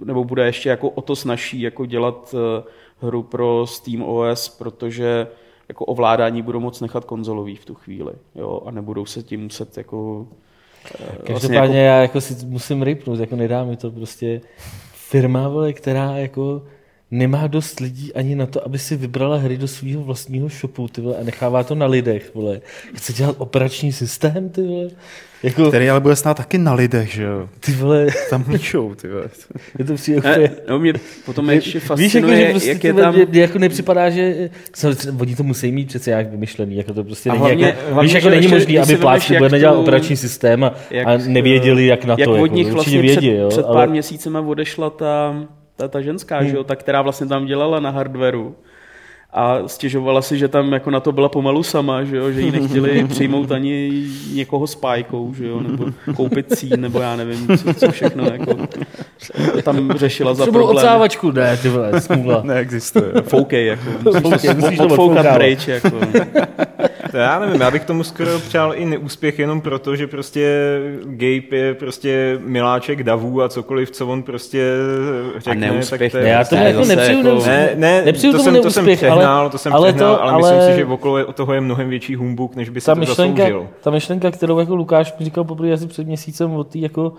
Speaker 4: nebo bude ještě jako o to snažší jako dělat eh, hru pro Steam OS, protože jako ovládání budou moc nechat konzolový v tu chvíli, jo, a nebudou se tím muset jako eh,
Speaker 2: Každopádně já jako si musím rypnout, jako nedá mi to prostě firma, vole, která jako nemá dost lidí ani na to, aby si vybrala hry do svého vlastního shopu, ty vole, a nechává to na lidech, vole. Chce dělat operační systém, ty vole. Jako,
Speaker 1: Který ale bude snad taky na lidech, že jo?
Speaker 2: ty vole,
Speaker 1: Tam píšou, ty vole.
Speaker 2: je to přijde
Speaker 4: Ne,
Speaker 2: úplně...
Speaker 4: no mě potom ještě
Speaker 2: Víš,
Speaker 4: fascinuje,
Speaker 2: jako, že prostě
Speaker 4: jak je tam...
Speaker 2: mě, mě jako nepřipadá, že oni to musí mít přece nějak vymyšlený, jako to prostě
Speaker 4: A
Speaker 2: není,
Speaker 4: hlavně-
Speaker 2: jako,
Speaker 4: hlavně,
Speaker 2: víš, jako není
Speaker 4: ještě,
Speaker 2: možný, aby pláčky
Speaker 4: jak
Speaker 2: bude
Speaker 4: tu-
Speaker 2: dělat operační systém a,
Speaker 4: jak,
Speaker 2: a nevěděli, jak na
Speaker 4: jak
Speaker 2: to,
Speaker 4: od
Speaker 2: jako,
Speaker 4: nich
Speaker 2: určitě
Speaker 4: vlastně
Speaker 2: vědí,
Speaker 4: před,
Speaker 2: jo,
Speaker 4: před
Speaker 2: ale-
Speaker 4: pár měsícema odešla ta, ta, ta ženská, hmm. že jo, ta, která vlastně tam dělala na hardwareu a stěžovala si, že tam jako na to byla pomalu sama, že jo, že ji nechtěli přijmout ani někoho s pájkou, že jo, nebo koupit cín, nebo já nevím, co, co všechno, jako tam řešila za
Speaker 2: Třeba
Speaker 4: problém.
Speaker 2: odsávačku, ne, ty vole, smůla.
Speaker 1: Neexistuje.
Speaker 4: Foukej, jako.
Speaker 2: Foukej, musíš to
Speaker 4: Odfoukat pryč, jako.
Speaker 3: To já nevím, já bych tomu skoro přál i neúspěch jenom proto, že prostě Gabe je prostě miláček davů a cokoliv, co on prostě řekne,
Speaker 4: neúspěch,
Speaker 3: tak to je...
Speaker 2: Ne, já to
Speaker 4: Ne,
Speaker 2: jako nepřiju
Speaker 4: jako-
Speaker 2: neúspěch.
Speaker 3: Ne, ne,
Speaker 2: Nepřiju
Speaker 3: to,
Speaker 2: tomu
Speaker 3: jsem, to jsem
Speaker 2: neúspěch,
Speaker 3: přehnal,
Speaker 2: ale-
Speaker 3: to jsem
Speaker 2: ale
Speaker 3: přehnal,
Speaker 2: to-
Speaker 3: ale,
Speaker 2: ale-
Speaker 3: myslím si, že okolo toho je mnohem větší humbuk, než by se
Speaker 2: ta
Speaker 3: to
Speaker 2: myšlenka,
Speaker 3: zasloužil.
Speaker 2: ta myšlenka, kterou jako Lukáš mi říkal poprvé asi před měsícem o té jako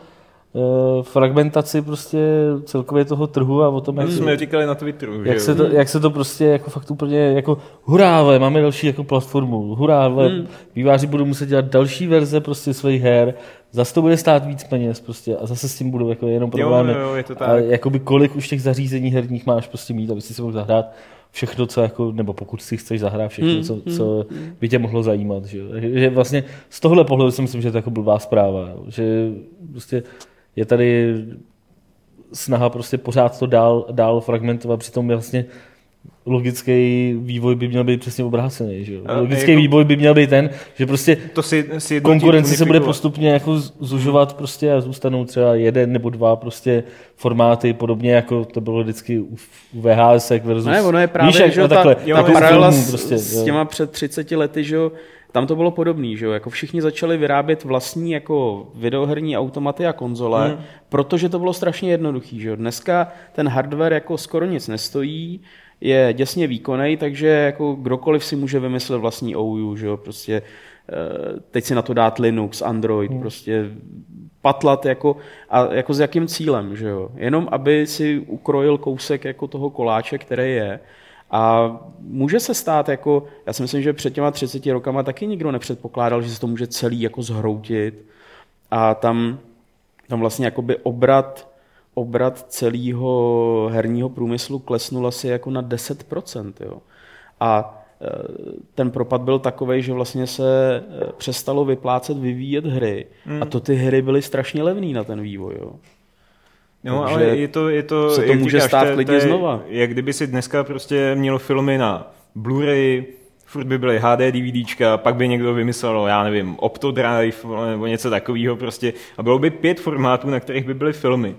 Speaker 2: uh, fragmentaci prostě celkově toho trhu a o tom, jak,
Speaker 3: To jsme říkali na Twitteru, že
Speaker 2: jak,
Speaker 3: jo?
Speaker 2: se to, jak se to prostě jako fakt úplně jako hurá, vole, máme další jako platformu, hurá, vole,
Speaker 3: Hmm.
Speaker 2: výváři budou muset dělat další verze prostě svých her, zase to bude stát víc peněz prostě a zase s tím budou jako jenom problémy.
Speaker 3: jo, jo, je to
Speaker 2: A
Speaker 3: tak.
Speaker 2: jakoby kolik už těch zařízení herních máš prostě mít, aby si si mohl zahrát všechno, co jako, nebo pokud si chceš zahrát všechno,
Speaker 4: Hmm,
Speaker 2: co, co by tě mohlo zajímat. Že, že vlastně z tohle pohledu si myslím, že to je jako blbá zpráva. Že prostě je tady snaha prostě pořád to dál, dál fragmentovat, přitom vlastně logický vývoj by měl být přesně obrácený. Že jo? Logický
Speaker 3: jako-
Speaker 2: vývoj by měl být ten, že prostě
Speaker 3: To si, si
Speaker 2: konkurence se bude postupně jako zužovat prostě a zůstanou třeba jeden nebo dva prostě formáty, podobně jako to bylo vždycky u, u VHS versus...
Speaker 4: Ne, ono je právě,
Speaker 2: Víš, jak,
Speaker 4: že
Speaker 2: no,
Speaker 4: jo, ta,
Speaker 2: takhle,
Speaker 4: ta
Speaker 3: jo,
Speaker 4: paralela s,
Speaker 2: prostě,
Speaker 4: s
Speaker 2: jo.
Speaker 4: těma před 30 lety, že jo, tam to bylo podobný, že jo, jako všichni začali vyrábět vlastní jako videoherní automaty a konzole, hmm. protože to bylo strašně jednoduchý, že jo. Dneska ten hardware jako skoro nic nestojí, je děsně výkonný, takže jako kdokoliv si může vymyslet vlastní OU, že jo, prostě eh, teď si na to dát Linux, Android, hmm. prostě patlat jako, a jako s jakým cílem, že jo? Jenom aby si ukrojil kousek jako toho koláče, který je. A může se stát jako, já si myslím, že před těma 30 rokama taky nikdo nepředpokládal, že se to může celý jako zhroutit. A tam, tam vlastně jakoby obrat, obrat celého herního průmyslu klesnul asi jako na 10%. Jo. A e, ten propad byl takový, že vlastně se e, přestalo vyplácet vyvíjet hry.
Speaker 3: Hmm.
Speaker 4: A to ty hry byly strašně levný na ten vývoj. Jo.
Speaker 3: No,
Speaker 4: Takže
Speaker 3: ale je to, je to,
Speaker 4: se to
Speaker 3: jak
Speaker 4: může
Speaker 3: říkáš,
Speaker 4: stát
Speaker 3: to je-
Speaker 4: klidně
Speaker 3: to je,
Speaker 4: znova.
Speaker 3: Jak kdyby si dneska prostě měl filmy na Blu-ray, furt by byly HD DVDčka, pak by někdo vymyslel, já nevím, Optodrive nebo něco takového prostě a bylo by pět formátů, na kterých by byly filmy.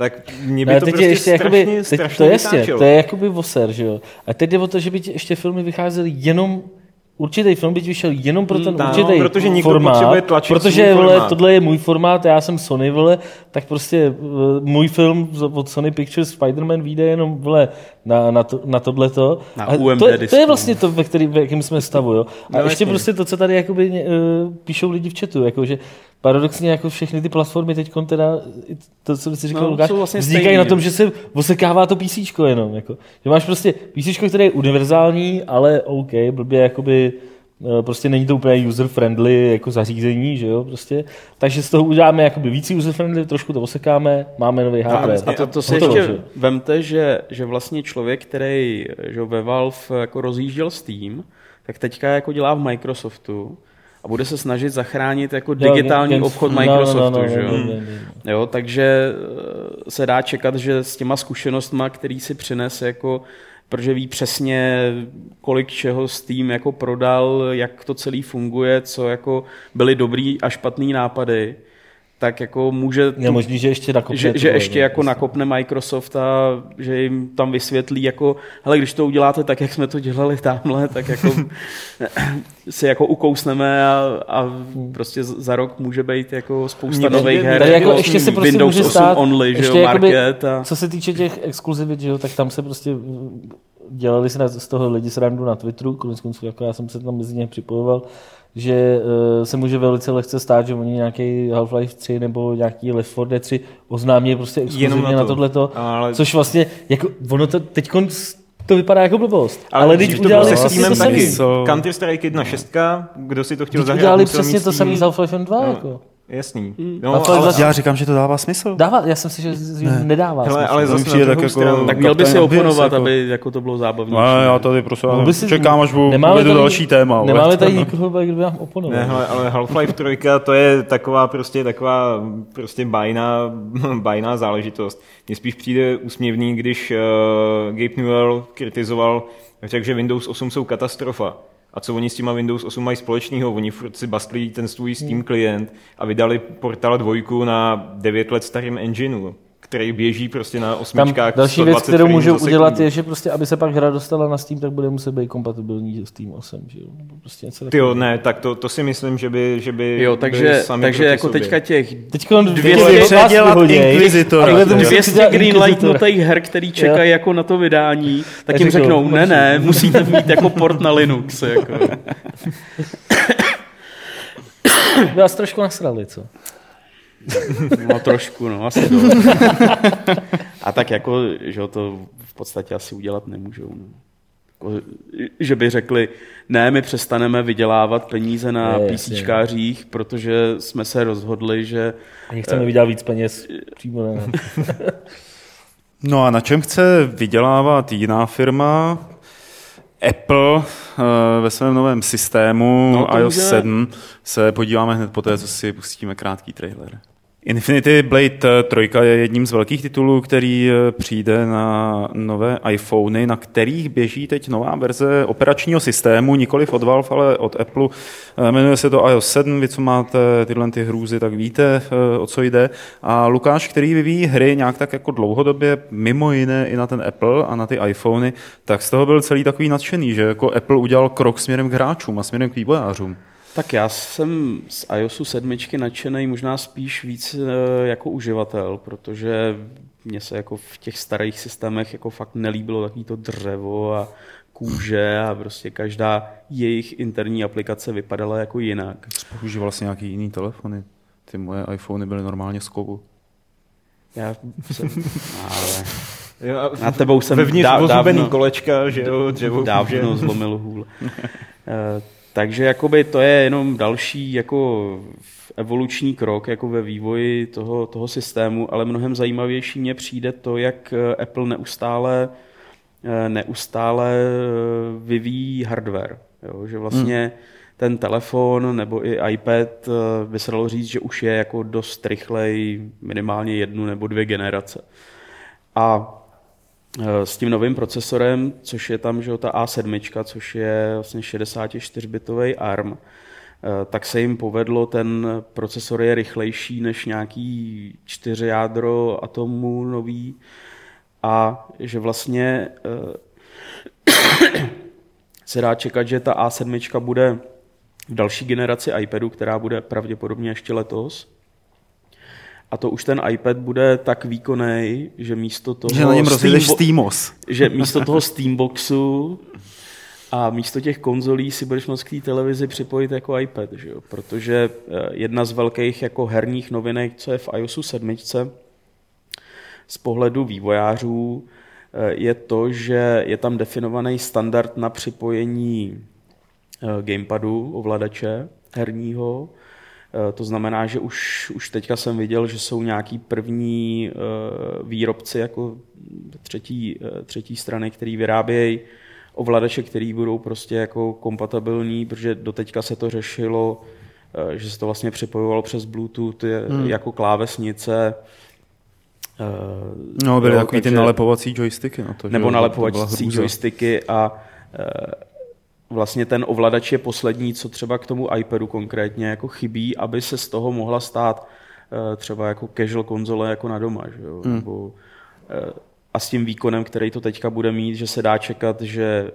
Speaker 3: Tak mě by
Speaker 2: No,
Speaker 3: to
Speaker 2: teď
Speaker 3: prostě
Speaker 2: je ještě
Speaker 3: strašně,
Speaker 2: jakoby, teď,
Speaker 3: strašně
Speaker 2: to je jasně,
Speaker 3: vytáčelo.
Speaker 2: to je jakoby voser, že jo. A teď jde o to, že by ti ještě filmy vycházely jenom určitý film by vyšel jenom pro ten
Speaker 3: no,
Speaker 2: určitý
Speaker 3: protože někdo
Speaker 2: formát,
Speaker 3: potřebuje tlačit
Speaker 2: protože
Speaker 3: svůj
Speaker 2: vole,
Speaker 3: formát.
Speaker 2: tohle je můj formát, já jsem Sony, vole, tak prostě uh, můj film od Sony Pictures Spider-Man vyjde jenom vole, na, na, to, na tohleto.
Speaker 4: Na
Speaker 2: A
Speaker 4: UMD
Speaker 2: to, je- to je vlastně to, ve, který, ve jakém jsme stavu. Jo? A
Speaker 3: No,
Speaker 2: ještě
Speaker 3: jasně.
Speaker 2: prostě to, co tady jakoby, uh, píšou lidi v chatu, jako, že paradoxně jako všechny ty platformy teď teda, i to, co jsi říkal,
Speaker 4: No,
Speaker 2: Lukáš,
Speaker 4: vlastně
Speaker 2: vznikají
Speaker 4: stejný,
Speaker 2: na tom,
Speaker 4: jo.
Speaker 2: že se osekává to PC jenom. Jako. Že máš prostě PC, které je univerzální, ale OK, blbě jakoby eh, prostě není to úplně user-friendly jako zařízení, že jo, prostě. Takže z toho uděláme jakoby víc user-friendly, trošku to osekáme, máme nový hardware.
Speaker 4: A to, to si
Speaker 2: Hotovo,
Speaker 4: ještě
Speaker 2: že
Speaker 4: vemte, že, že vlastně člověk, který že jo, ve Valve jako rozjížděl Steam, tak teďka jako dělá v Microsoftu a bude se snažit zachránit jako digitální
Speaker 2: jo,
Speaker 4: obchod
Speaker 2: no,
Speaker 4: Microsoftu.
Speaker 2: no, no,
Speaker 4: že jo?
Speaker 2: no, no, no, no.
Speaker 4: Jo, takže eh, se dá čekat, že s těma zkušenostma, který si přinese, jako, protože ví přesně, kolik čeho s tým jako prodal, jak to celý funguje, co jako byly dobrý a špatný nápady, tak jako může...
Speaker 2: Je možný, že ještě nakopne.
Speaker 4: že, že ještě
Speaker 2: no,
Speaker 4: jako nakopne Microsoft a že jim tam vysvětlí jako, hele, když to uděláte tak, jak jsme to dělali tamhle, tak jako si jako ukousneme a, a prostě za rok může být jako spousta
Speaker 3: Mě-
Speaker 4: nových her.
Speaker 2: Tady jako
Speaker 4: jako
Speaker 2: ještě se prostě
Speaker 4: Windows
Speaker 2: může
Speaker 4: 8
Speaker 2: stát,
Speaker 4: only, že jo,
Speaker 2: jakoby-
Speaker 4: market a...
Speaker 2: Co se týče těch exkluzivit, že jo, tak tam se prostě dělali se na- z toho lidi srandu na Twitteru, konec konců, jako já jsem se tam mezi ně připojoval, že uh, se může velice lehce stát, že oni nějaký Half-Life 3 nebo nějaký Left 4 Dead 3 oznámí prostě exkluzivně
Speaker 3: na
Speaker 2: na,
Speaker 3: to.
Speaker 2: tohleto,
Speaker 3: Ale-
Speaker 2: což vlastně, jako, ono to teď to vypadá jako blbost, ale, ale teď
Speaker 3: to
Speaker 2: udělali
Speaker 3: bylo se Steamem
Speaker 2: to
Speaker 3: taky.
Speaker 1: Co?
Speaker 3: Counter Strike 1 šestka, kdo si to chtěl zahrát,
Speaker 2: udělali přesně to samý s Half-Life 2,
Speaker 3: No.
Speaker 2: jako.
Speaker 3: Jasný.
Speaker 2: A
Speaker 3: No,
Speaker 2: to
Speaker 3: ale,
Speaker 2: zase-
Speaker 1: Já říkám, že to dává smysl.
Speaker 2: Dává, já jsem si, že ne. nedává.
Speaker 3: hele,
Speaker 2: smysl.
Speaker 3: ale zase
Speaker 1: přijde tak jako-
Speaker 3: stranu,
Speaker 4: Tak měl by si oponovat,
Speaker 1: jako-
Speaker 4: aby jako to bylo zábavnější.
Speaker 1: No, já tady prostě
Speaker 2: No, si-
Speaker 1: čekám, až budu
Speaker 2: tady-
Speaker 1: další téma. ale-
Speaker 2: Nemáme tady nikoho, kdo by nám oponoval.
Speaker 3: Ne, hele, ale Half-Life 3 to je taková prostě taková prostě bajná, bajná záležitost. Mně spíš přijde úsměvný, když uh, Gabe Newell kritizoval, řekl, že Windows 8 jsou katastrofa. A co oni s těma Windows 8 mají společného? Oni furt si bastlí ten svůj Steam klient a vydali Portal 2 na 9 let starým engineu, který běží prostě na
Speaker 2: Tam
Speaker 3: osmičkách
Speaker 2: další věc,
Speaker 3: 120
Speaker 2: kterou můžou
Speaker 3: za
Speaker 2: udělat, je, že prostě, aby se pak hra dostala na Steam, tak bude muset být kompatibilní s Steam 8, že jo? Nebo prostě něco
Speaker 3: Ty jo,
Speaker 2: takového.
Speaker 3: ne, tak to, to si myslím, že by, že by
Speaker 4: Jo, takže,
Speaker 3: sami
Speaker 4: takže jako
Speaker 3: sobě.
Speaker 4: teďka těch
Speaker 2: Teď
Speaker 4: Dvě-
Speaker 1: předělat Inquisitora.
Speaker 2: Ale to musí
Speaker 4: 200
Speaker 2: dělat
Speaker 4: greenlightnutých her, který čekají jako na to vydání, tak jim
Speaker 2: řeknou,
Speaker 4: ne, ne, musíte mít jako port na Linux. Jako.
Speaker 2: Vás trošku nasrali, co?
Speaker 4: No trošku, no, asi to. A tak jako, že to v podstatě asi udělat nemůžou. No. Jako, že by řekli, ne, my přestaneme vydělávat peníze na
Speaker 2: Je, jasně.
Speaker 4: PCčkářích, protože jsme se rozhodli, že
Speaker 2: Ani chceme vydělat víc peněz přímo ne.
Speaker 1: No a na čem chce vydělávat jiná firma? Apple eh, ve svém novém systému
Speaker 4: No,
Speaker 1: iOS
Speaker 4: můžeme-
Speaker 1: 7 se podíváme hned po té, co si pustíme krátký trailer. Infinity Blade 3 je jedním z velkých titulů, který eh, přijde na nové iPhony, na kterých běží teď nová verze operačního systému, nikoliv od Valve, ale od Apple. Eh, Jmenuje se to iOS 7, vy co máte tyhle ty hrůzy, tak víte, eh, o co jde. A Lukáš, který vyvíjí hry nějak tak jako dlouhodobě, mimo jiné i na ten Apple a na ty iPhony, tak z toho byl celý takový nadšený, že jako Apple udělal krok směrem k hráčům a směrem k vývojářům.
Speaker 4: Tak já jsem z iOSu 7 nadšený možná spíš víc eh, jako uživatel, protože mně se jako v těch starých systémech jako fakt nelíbilo takový to dřevo a kůže a prostě každá jejich interní aplikace vypadala jako jinak.
Speaker 1: Používal si nějaký jiný telefony. Ty moje iPhony byly normálně z kovu.
Speaker 4: Já jsem, ale
Speaker 3: Jo, a
Speaker 4: na tebou jsem
Speaker 3: Vevnitř
Speaker 4: dá-
Speaker 3: ozubený
Speaker 4: dávno-
Speaker 3: kolečka, že jo, dřevo
Speaker 4: dávno
Speaker 3: kůže.
Speaker 4: zlomil hůl. Takže jakoby to je jenom další jako evoluční krok jako ve vývoji toho, toho systému, ale mnohem zajímavější mně přijde to, jak eh, Apple neustále, eh, neustále eh, vyvíjí hardware. Jo? Že vlastně ten telefon nebo i iPad by se dalo říct, že už je jako dost rychlej minimálně jednu nebo dvě generace. A s tím novým procesorem, což je tam že ta A7, což je vlastně 64-bitový ARM, eh, tak se jim povedlo, ten procesor je rychlejší než nějaký čtyři jádro atomů nový a že vlastně eh, se dá čekat, že ta A7 bude v další generaci iPadu, která bude pravděpodobně ještě letos. A to už ten iPad bude tak výkonný, že místo toho...
Speaker 1: Že na něm rozjedeš
Speaker 4: Steambo-
Speaker 1: Steamos.
Speaker 4: že místo toho Steamboxu a místo těch konzolí si budeš moct k té televizi připojit jako iPad, že jo? protože eh, jedna z velkých jako herních novinek, co je v iOSu 7, z pohledu vývojářů, eh, je to, že je tam definovaný standard na připojení eh, gamepadu, ovladače herního. Eh, To znamená, že už, už teďka jsem viděl, že jsou nějaký první eh, výrobci jako třetí, eh, třetí strany, který vyrábějí ovladače, které budou prostě jako kompatibilní, protože doteďka se to řešilo, že se to vlastně připojovalo přes Bluetooth hmm. jako klávesnice.
Speaker 1: No, byly takový takže, ty nalepovací joysticky. No to,
Speaker 4: nebo nalepovací joysticky a vlastně ten ovladač je poslední, co třeba k tomu iPadu konkrétně jako chybí, aby se z toho mohla stát třeba jako casual konzole jako na doma. Že jo? Hmm. Nebo, a s tím výkonem, který to teďka bude mít, že se dá čekat, že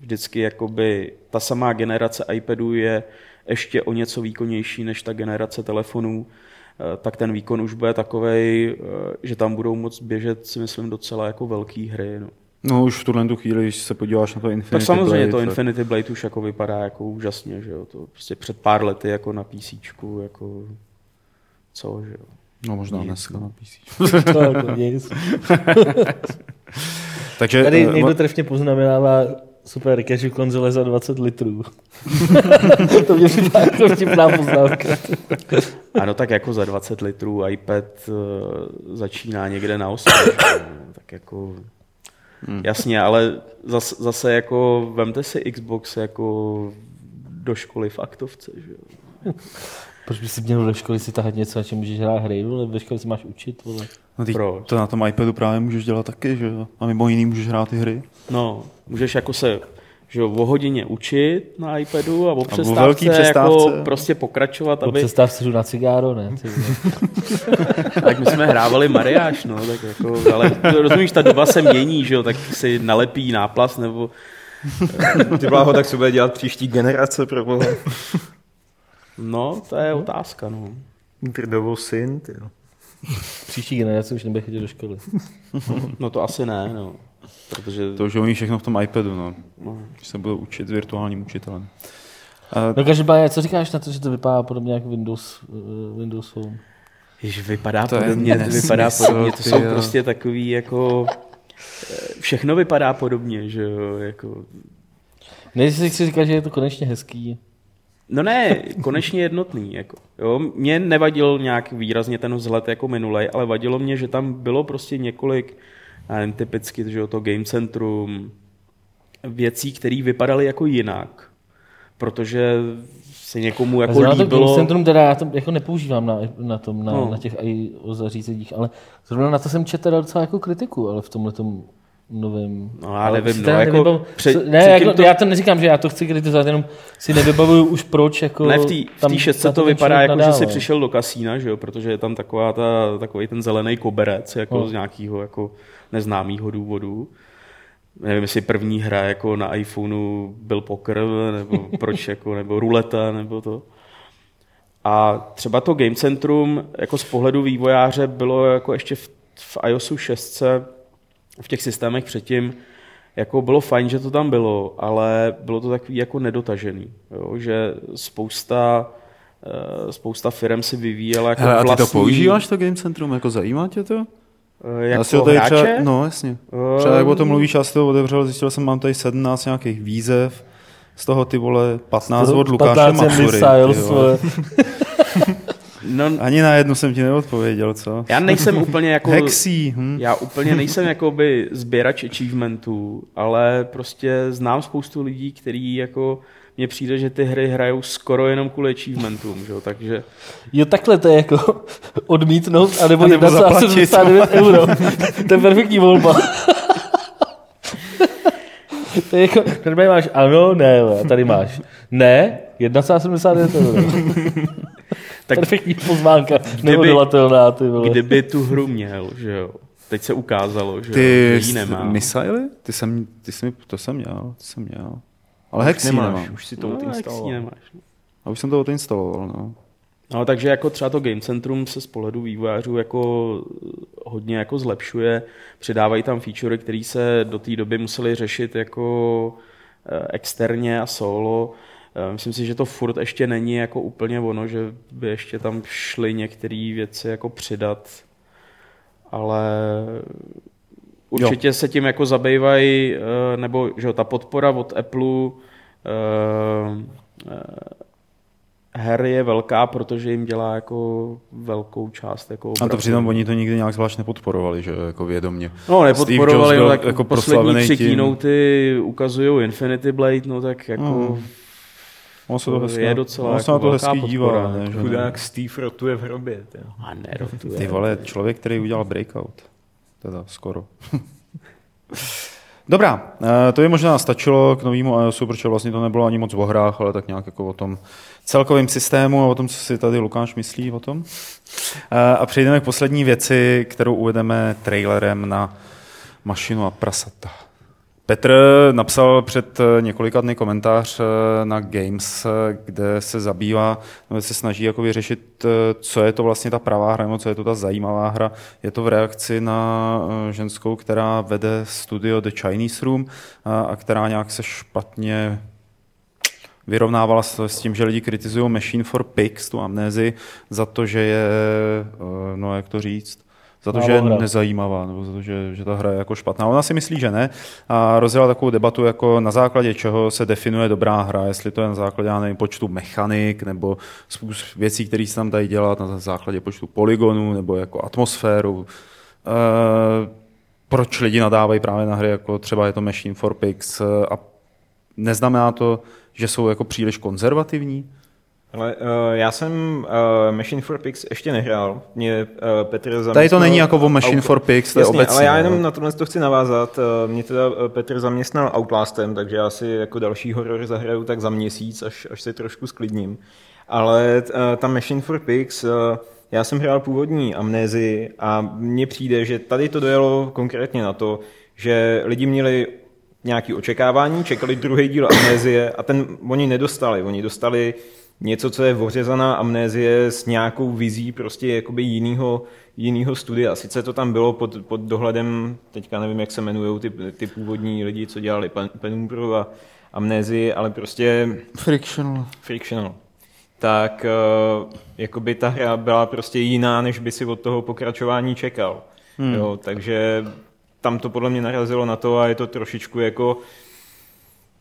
Speaker 4: vždycky jakoby ta samá generace iPadů je ještě o něco výkonnější než ta generace telefonů, eh, tak ten výkon už bude takový, eh, že tam budou moc běžet, si myslím, docela jako velký hry. No.
Speaker 1: No už v tuhle chvíli, když se podíváš na to Infinity
Speaker 4: Tak samozřejmě
Speaker 1: Blade,
Speaker 4: to Infinity Blade už jako vypadá jako úžasně, že jo, to prostě před pár lety jako na PC, jako co, že jo.
Speaker 1: No možná nic. dneska na PC.
Speaker 2: Takže, Tady uh, někdo trefně poznamenává super casual konzole za 20 litrů. to mě připadá jako vtipná poznámka.
Speaker 4: ano, tak jako za 20 litrů iPad uh, začíná někde na 8. tak jako hmm. jasně, ale zase, zase jako vemte si Xbox jako do školy v aktovce. Že?
Speaker 2: Proč bys si měl do školy si tahat něco, na čem můžeš hrát hry, ale ve škole si máš učit, vole.
Speaker 1: No Proč? to na tom iPadu právě můžeš dělat taky, že jo? A mimo jiný můžeš hrát ty hry.
Speaker 4: No, můžeš jako se že jo, o hodině učit na iPadu a o přestávce, a jako prostě pokračovat.
Speaker 2: Aby... O přestávce jdu na cigáro, ne?
Speaker 4: tak my jsme hrávali mariáš, no, tak jako, ale rozumíš, ta doba se mění, že jo, tak si nalepí náplast nebo...
Speaker 3: Ty bláho, tak se bude dělat příští generace, pro boha.
Speaker 4: No, to je otázka, no.
Speaker 3: Drdovou syn, ty
Speaker 2: Příští generace už nebude chodit do školy.
Speaker 4: no to asi ne, no. Protože...
Speaker 1: To už umí všechno v tom iPadu, no. no. se budou učit virtuálním učitelem.
Speaker 2: Uh, no každopádně, co říkáš na to, že to vypadá podobně jako Windows, uh, Windows Phone?
Speaker 4: Jež vypadá to podobně, je vypadá podobně, to jsou jo. prostě takový jako... Eh, všechno vypadá podobně, že jo, jako...
Speaker 2: Nejsi si říkat, že je to konečně hezký.
Speaker 4: No ne, konečně jednotný. Jako. Jo, mě nevadil nějak výrazně ten vzhled jako minulej, ale vadilo mě, že tam bylo prostě několik, nevím, typicky, že to Game Centrum, věcí, které vypadaly jako jinak, protože se někomu jako
Speaker 2: Zrovna
Speaker 4: líbilo...
Speaker 2: to Game Centrum, teda já to jako nepoužívám na, na, tom, na, no. na těch IO zařízeních, ale zrovna na to jsem četl docela jako kritiku, ale v tomhle tom novým.
Speaker 4: No já nevím, no, jako nevybav...
Speaker 2: před, ne, jako, to... já to neříkám, že já to chci kritizovat, jenom si nevybavuju už proč. Jako
Speaker 4: ne, v té šestce to vypadá jako, nadále. že jsi přišel do kasína, že jo, protože je tam taková ta, takový ten zelený koberec, jako no. z nějakého jako neznámého důvodu. Nevím, jestli první hra jako na iPhoneu byl poker, nebo proč, jako, nebo ruleta, nebo to. A třeba to Game Centrum jako z pohledu vývojáře bylo jako ještě v, v iOSu 6 v těch systémech předtím jako bylo fajn, že to tam bylo, ale bylo to takový jako nedotažený, jo? že spousta eh, spousta firm si vyvíjela jako
Speaker 1: Hele, a ty vlastní... to používáš, to Game Centrum, jako zajímá tě to?
Speaker 4: Eh, jako já hráče? Třeba,
Speaker 1: no jasně. Třeba jak o tom mluvíš, já si to otevřel, zjistil jsem, mám tady 17 nějakých výzev, z toho ty vole 15 od Lukáše Masury. No, Ani na jednu jsem ti neodpověděl, co?
Speaker 4: Já nejsem úplně jako...
Speaker 1: Hexí. Hm?
Speaker 4: Já úplně nejsem jako by sběrač achievementů, ale prostě znám spoustu lidí, kteří jako mně přijde, že ty hry hrajou skoro jenom kvůli achievementům, že? takže...
Speaker 2: Jo, takhle to je jako odmítnout, anebo, anebo 1,79 euro. to je perfektní volba. to je jako, tady máš ano, ne, a tady máš ne, 1,79 euro. tak Perfektní pozvánka, neodolatelná, ty vole.
Speaker 4: Kdyby tu hru měl, že jo, teď se ukázalo, že,
Speaker 1: ty
Speaker 4: že ji nemá.
Speaker 1: Ty jsem, ty jsem, to jsem měl, to jsem měl. Ale Hexy nemáš, nemám.
Speaker 4: už si to no, odinstaloval. nemáš. No.
Speaker 1: A už jsem to odinstaloval, no.
Speaker 4: No, takže jako třeba to Game Centrum se z pohledu vývojářů jako hodně jako zlepšuje. Přidávají tam featurey, které se do té doby museli řešit jako eh, externě a solo. Eh, myslím si, že to furt ještě není jako úplně ono, že by ještě tam šly některé věci jako přidat, ale určitě jo. se tím jako zabývají, eh, nebo že ta podpora od Apple her je velká, protože jim dělá jako velkou část. Jako
Speaker 1: A to přitom oni to nikdy nějak zvlášť nepodporovali, že jako vědomě.
Speaker 4: No, nepodporovali,
Speaker 1: Steve Jobs
Speaker 4: no,
Speaker 1: byl
Speaker 4: tak
Speaker 1: jako
Speaker 4: poslední tři
Speaker 1: tím-
Speaker 4: keynoty ukazují Infinity Blade, no tak jako...
Speaker 1: No, On se to hezky,
Speaker 4: je docela
Speaker 1: on se
Speaker 4: jako
Speaker 1: na to
Speaker 4: velká
Speaker 1: hezky dívá.
Speaker 4: podpora,
Speaker 1: Ne,
Speaker 4: jako
Speaker 1: ne?
Speaker 3: Chudák Steve rotuje v hrobě. Tě.
Speaker 4: A nerotuje.
Speaker 1: Ty vole, člověk, který udělal breakout. Teda skoro. Dobrá, eh, to je možná stačilo k novému iOSu, protože vlastně to nebylo ani moc o hrách, ale tak nějak jako o tom celkovém systému a o tom, co si tady Lukáš myslí o tom. Eh, A přejdeme k poslední věci, kterou uvedeme trailerem na mašinu a prasata. Petr napsal před eh, několika dny komentář eh, na Games, eh, kde se zabývá, nebo se snaží jako vyřešit, co je to vlastně ta pravá hra, nebo co je to ta zajímavá hra. Je to v reakci na ženskou, která vede studio The Chinese Room a, která nějak se špatně vyrovnávala s, tím, že lidi kritizují Machine for Pigs, tu amnézi, za to, že je, no jak to říct, za to,
Speaker 2: Málo
Speaker 1: že je
Speaker 2: hra.
Speaker 1: nezajímavá, nebo za to, že, že ta hra je jako špatná. Ona si myslí, že ne. A rozjela takovou debatu, jako na základě čeho se definuje dobrá hra, jestli to je na základě, já nevím, počtu mechanik, nebo způsob věcí, které se tam dají dělat na základě počtu polygonů, nebo jako atmosféru. E, proč lidi nadávají právě na hry, jako třeba je to Machine for Pigs eh, a neznamená to, že jsou jako příliš konzervativní?
Speaker 3: Ale uh, já jsem uh, Machine for Pigs ještě nehrál. Mě uh, Petr zaměstnal...
Speaker 1: Tady to není jako o Machine for Pigs, to je
Speaker 3: Jasně,
Speaker 1: obecně.
Speaker 3: ale já
Speaker 1: no.
Speaker 3: jenom na tomhle to chci navázat. Uh, Mě teda Petr zaměstnal Outlastem, takže já si jako další horor zahraju tak za měsíc, až, až se trošku sklidním. Ale uh, ta Machine for Pigs, uh, já jsem hrál původní amnézii a mně přijde, že tady to dojelo konkrétně na to, že lidi měli nějaké očekávání, čekali druhý díl amnézie a ten oni nedostali. Oni dostali něco, co je ořezaná amnézie s nějakou vizí prostě jakoby jinýho, jinýho studia. Sice to tam bylo pod, pod dohledem, teďka nevím, jak se jmenují ty, ty původní lidi, co dělali Pen- Penumbru a amnézii, ale prostě
Speaker 1: Frictional.
Speaker 3: Frictional. Tak uh, jakoby ta hra byla prostě jiná, než by si od toho pokračování čekal. Hmm. Jo, takže tam to podle mě narazilo na to a je to trošičku jako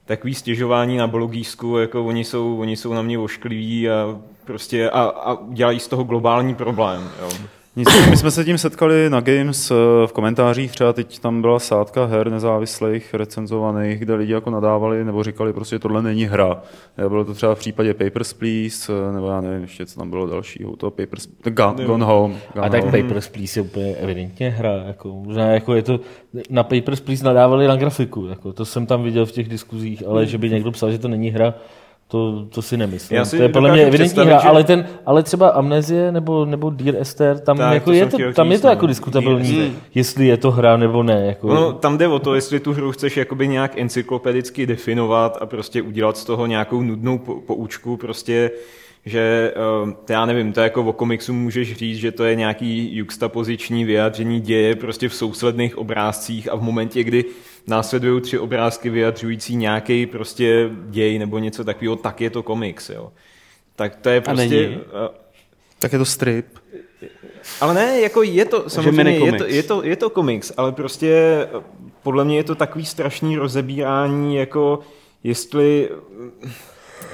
Speaker 3: takový stěžování na blogísku, jako oni jsou, oni jsou na mě oškliví a prostě a, a dělají z toho globální problém. Jo.
Speaker 1: Nicméně my jsme se tím setkali na Games eh, v komentářích, třeba teď tam byla sádka her nezávislých, recenzovaných, kde lidi jako nadávali nebo říkali prostě tohle není hra. Eh, Bylo to třeba v případě Papers, Please, eh, nebo já nevím ještě, co tam bylo dalšího, to Papers, Gone, Gone Home. Gone
Speaker 2: A tak
Speaker 1: home.
Speaker 2: Papers, Please je úplně evidentně hra. Jako, možná jako je to, na Papers, Please nadávali na grafiku. Jako, to jsem tam viděl v těch diskuzích, ale že by někdo psal, že to není hra, to, to si nemyslím.
Speaker 3: Já si
Speaker 2: to je podle mě evidentní hra,
Speaker 3: že-
Speaker 2: ale, ten, ale třeba Amnezie nebo, nebo Dear Esther, tam,
Speaker 3: Tak,
Speaker 2: jako
Speaker 3: to
Speaker 2: je, to, tam je to
Speaker 3: no.
Speaker 2: jako diskutabilní,
Speaker 3: Dear
Speaker 2: jestli je to hra nebo ne. Jako,
Speaker 3: Ono, tam jde o to, jestli tu hru chceš jakoby nějak encyklopedicky definovat a prostě udělat z toho nějakou nudnou po- poučku, prostě že eh, to já nevím, to jako o komiksu můžeš říct, že to je nějaký juxtapoziční vyjádření děje prostě v sousledných obrázcích a v momentě, kdy následují tři obrázky vyjadřující nějaký prostě děj nebo něco takového, tak je to komiks, jo. Tak to je prostě...
Speaker 4: není?
Speaker 3: eh,
Speaker 1: Tak je to strip.
Speaker 3: ale ne, jako je to, samozřejmě je to, je, to, je to komiks, ale prostě eh, podle mě je to takový strašný rozebírání, jako jestli,